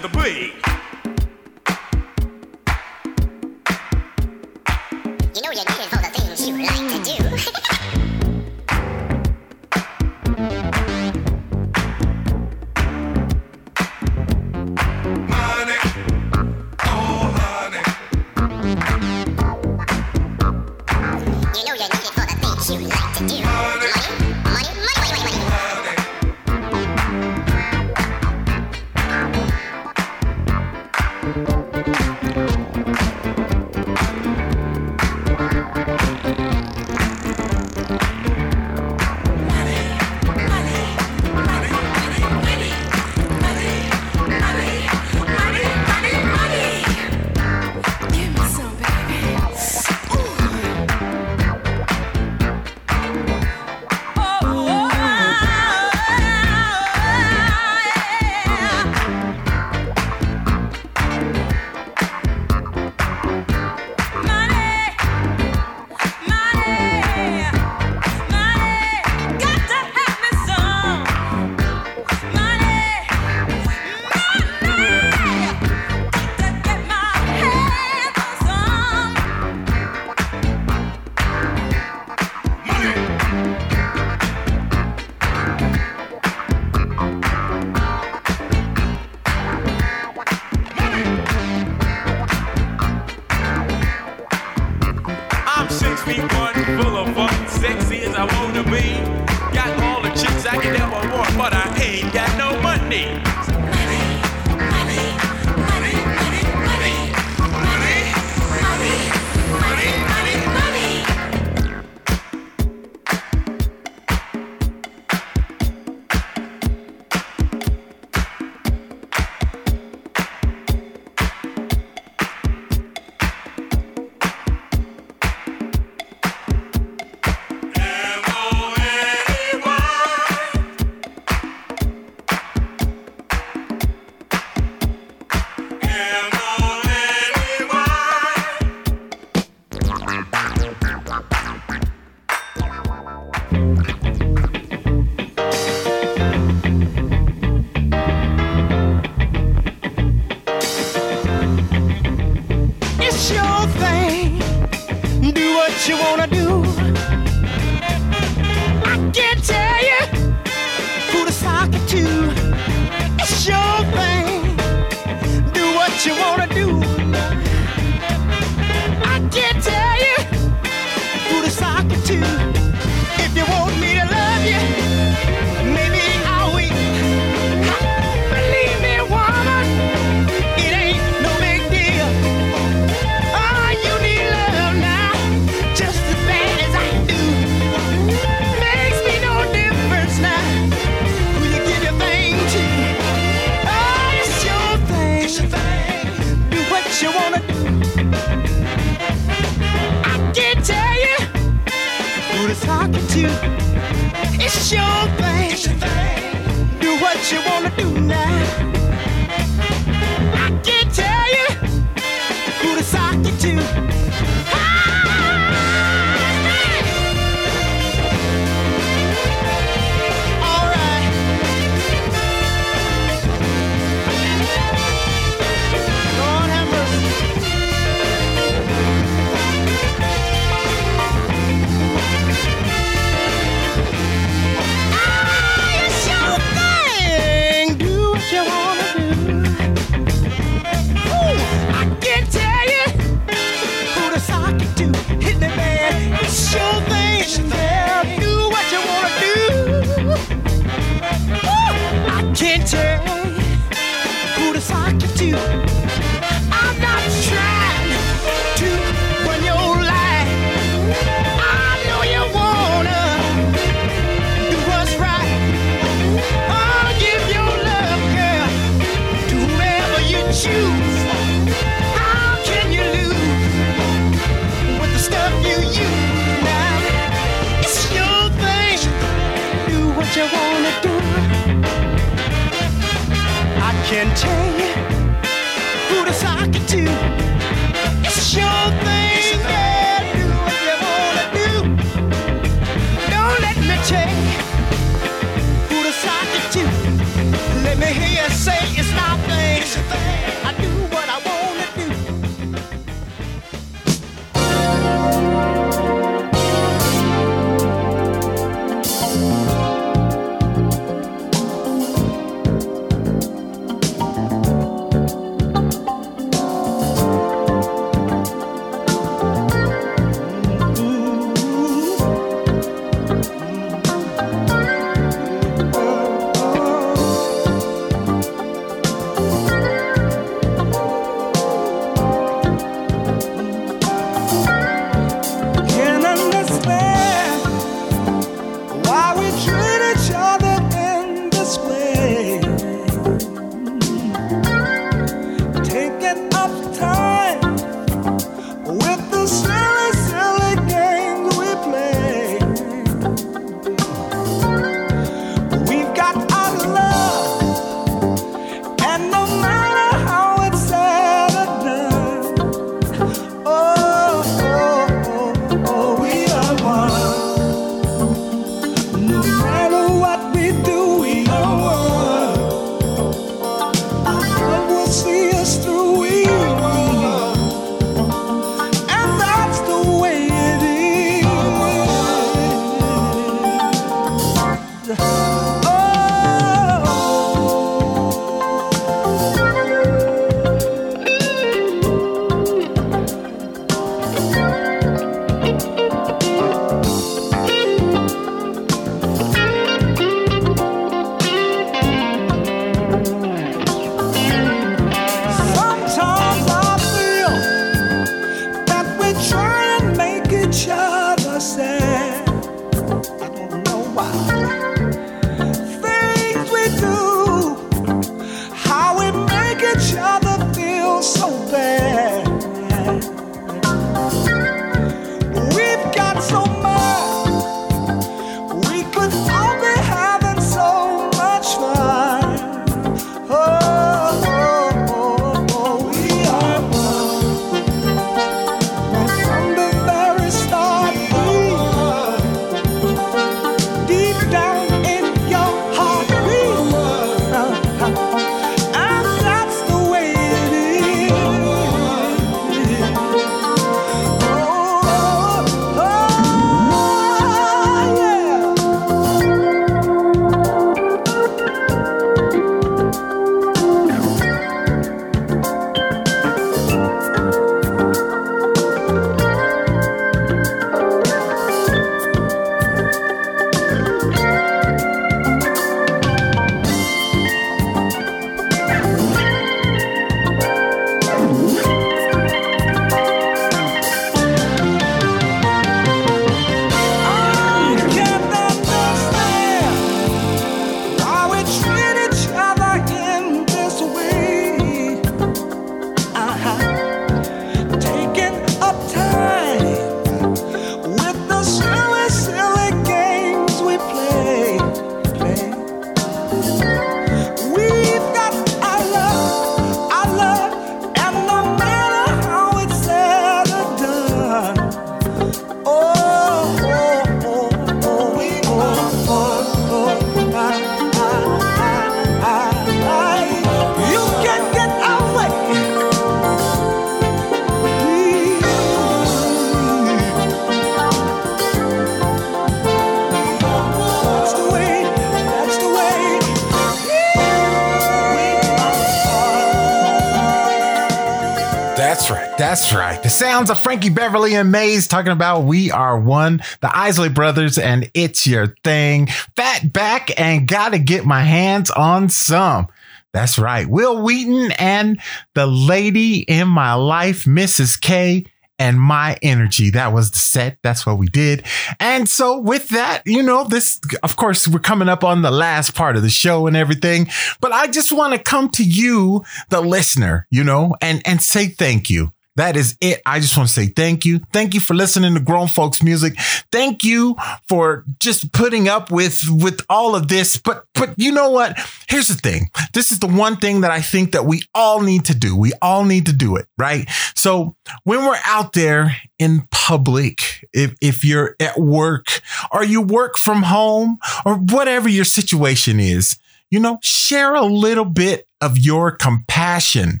That's right. The sounds of Frankie Beverly and Maze talking about We Are One, the Isley Brothers, and It's Your Thing. Fatback and gotta get my hands on some. That's right. Will Wheaton and the lady in my life, Mrs. K. And my energy. That was the set. That's what we did. And so, with that, you know, this, of course, we're coming up on the last part of the show and everything. But I just want to come to you, the listener, you know, and, and say thank you. That is it. I just want to say thank you. Thank you for listening to grown folks music. Thank you for just putting up with with all of this. But but you know what? Here's the thing. This is the one thing that I think that we all need to do. We all need to do it, right? So when we're out there in public, if if you're at work or you work from home or whatever your situation is, you know, share a little bit of your compassion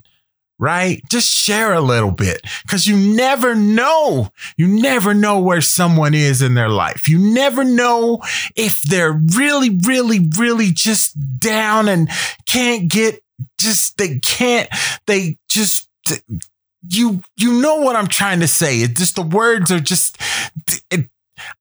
right? Just share a little bit because you never know. You never know where someone is in their life. You never know if they're really, really, really just down and can't get just, they can't, they just, you, you know what I'm trying to say. It just, the words are just, it,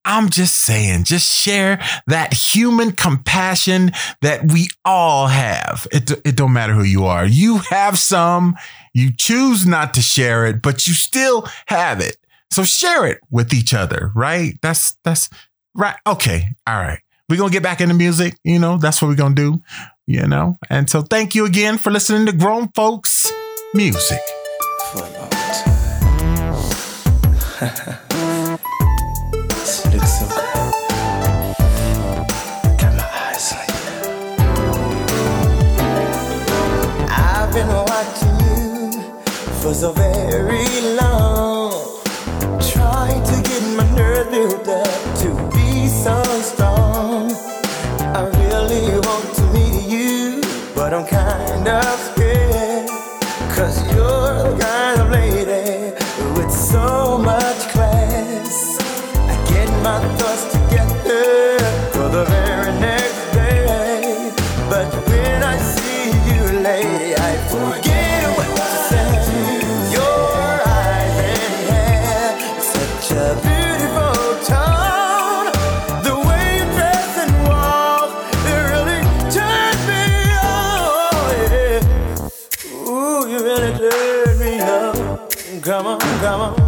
I'm just saying, just share that human compassion that we all have. It, it don't matter who you are. You have some, you choose not to share it, but you still have it. So share it with each other, right? That's, that's right. Okay. All right. We're to get back into music. You know, that's what we're to do, you know? And so thank you again for listening to Grown Folks Music. For so Come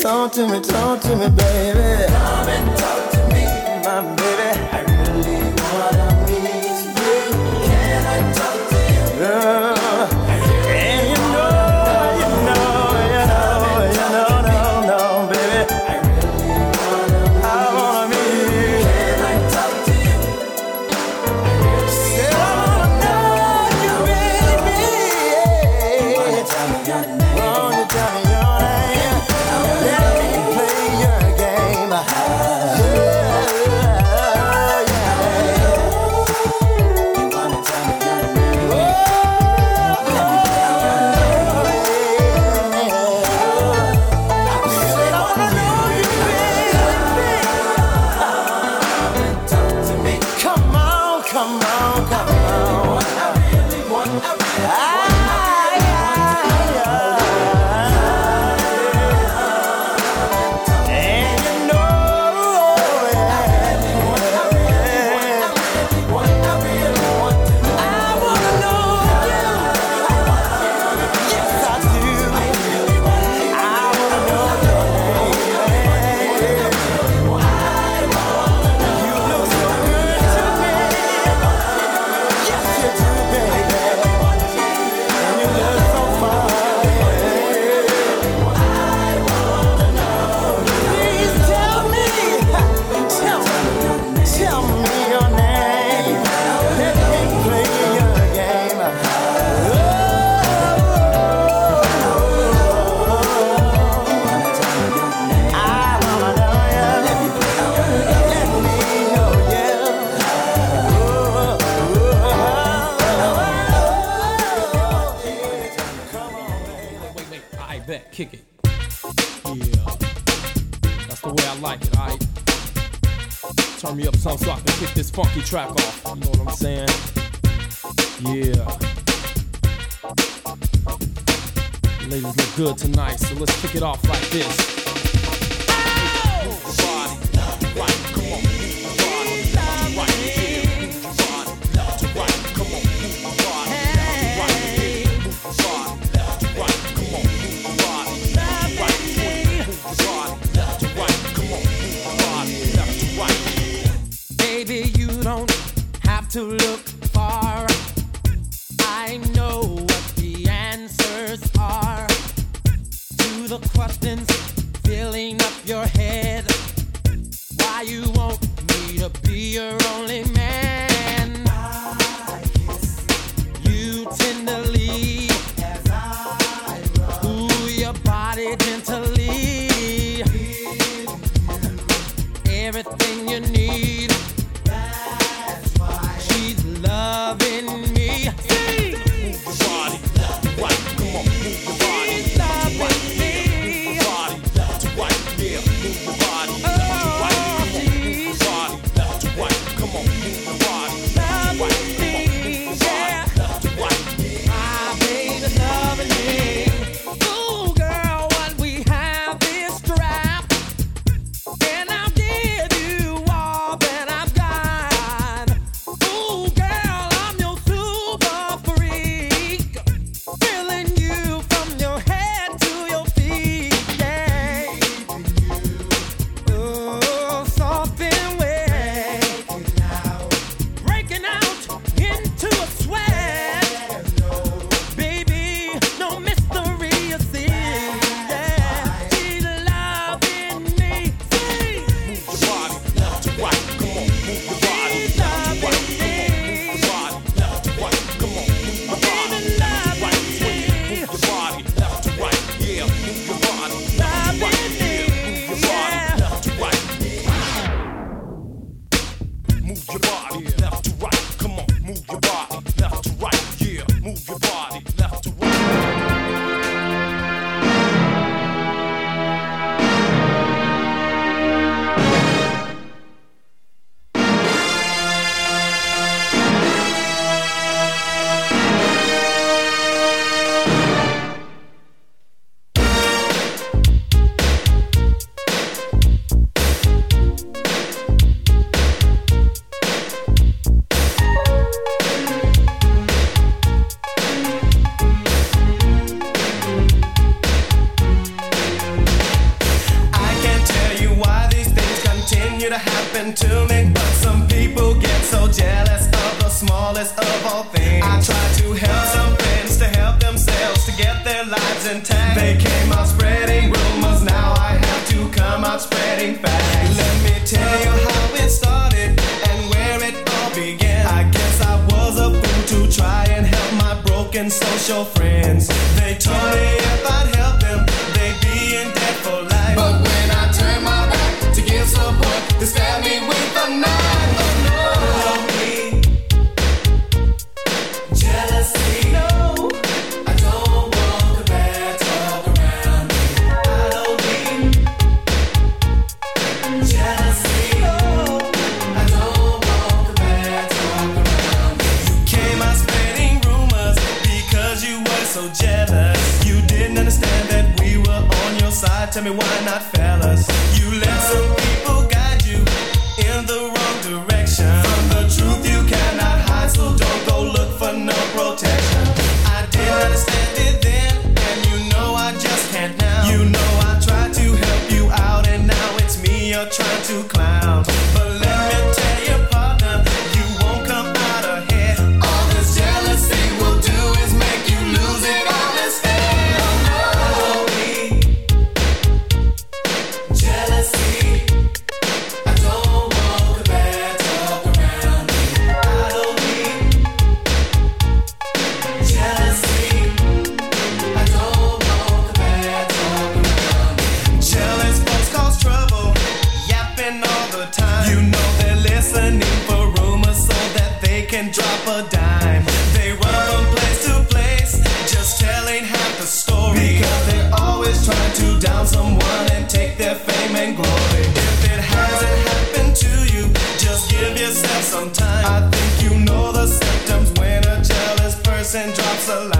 Talk to me, talk to me, baby. their fame and glory. If it hasn't happened to you, just give yourself some time. I think you know the symptoms when a jealous person drops a line.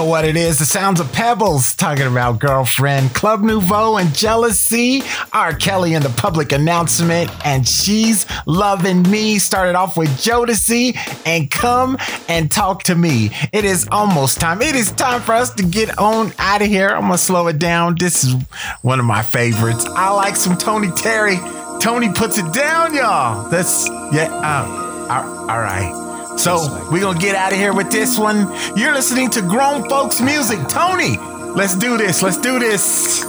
Know what it is. The sounds of Pebbles talking about girlfriend, Club Nouveau and jealousy. R. Kelly in the public announcement, and she's loving me. Started off with Jodeci and come and talk to me. It is almost time. It is time for us to get on out of here. I'm gonna slow it down. This is one of my favorites. I like some Tony Terry. Tony puts it down, y'all. That's yeah. Uh, all- all right. So we're gonna get out of here with this one. You're listening to grown folks music. Tony, let's do this. Let's do this.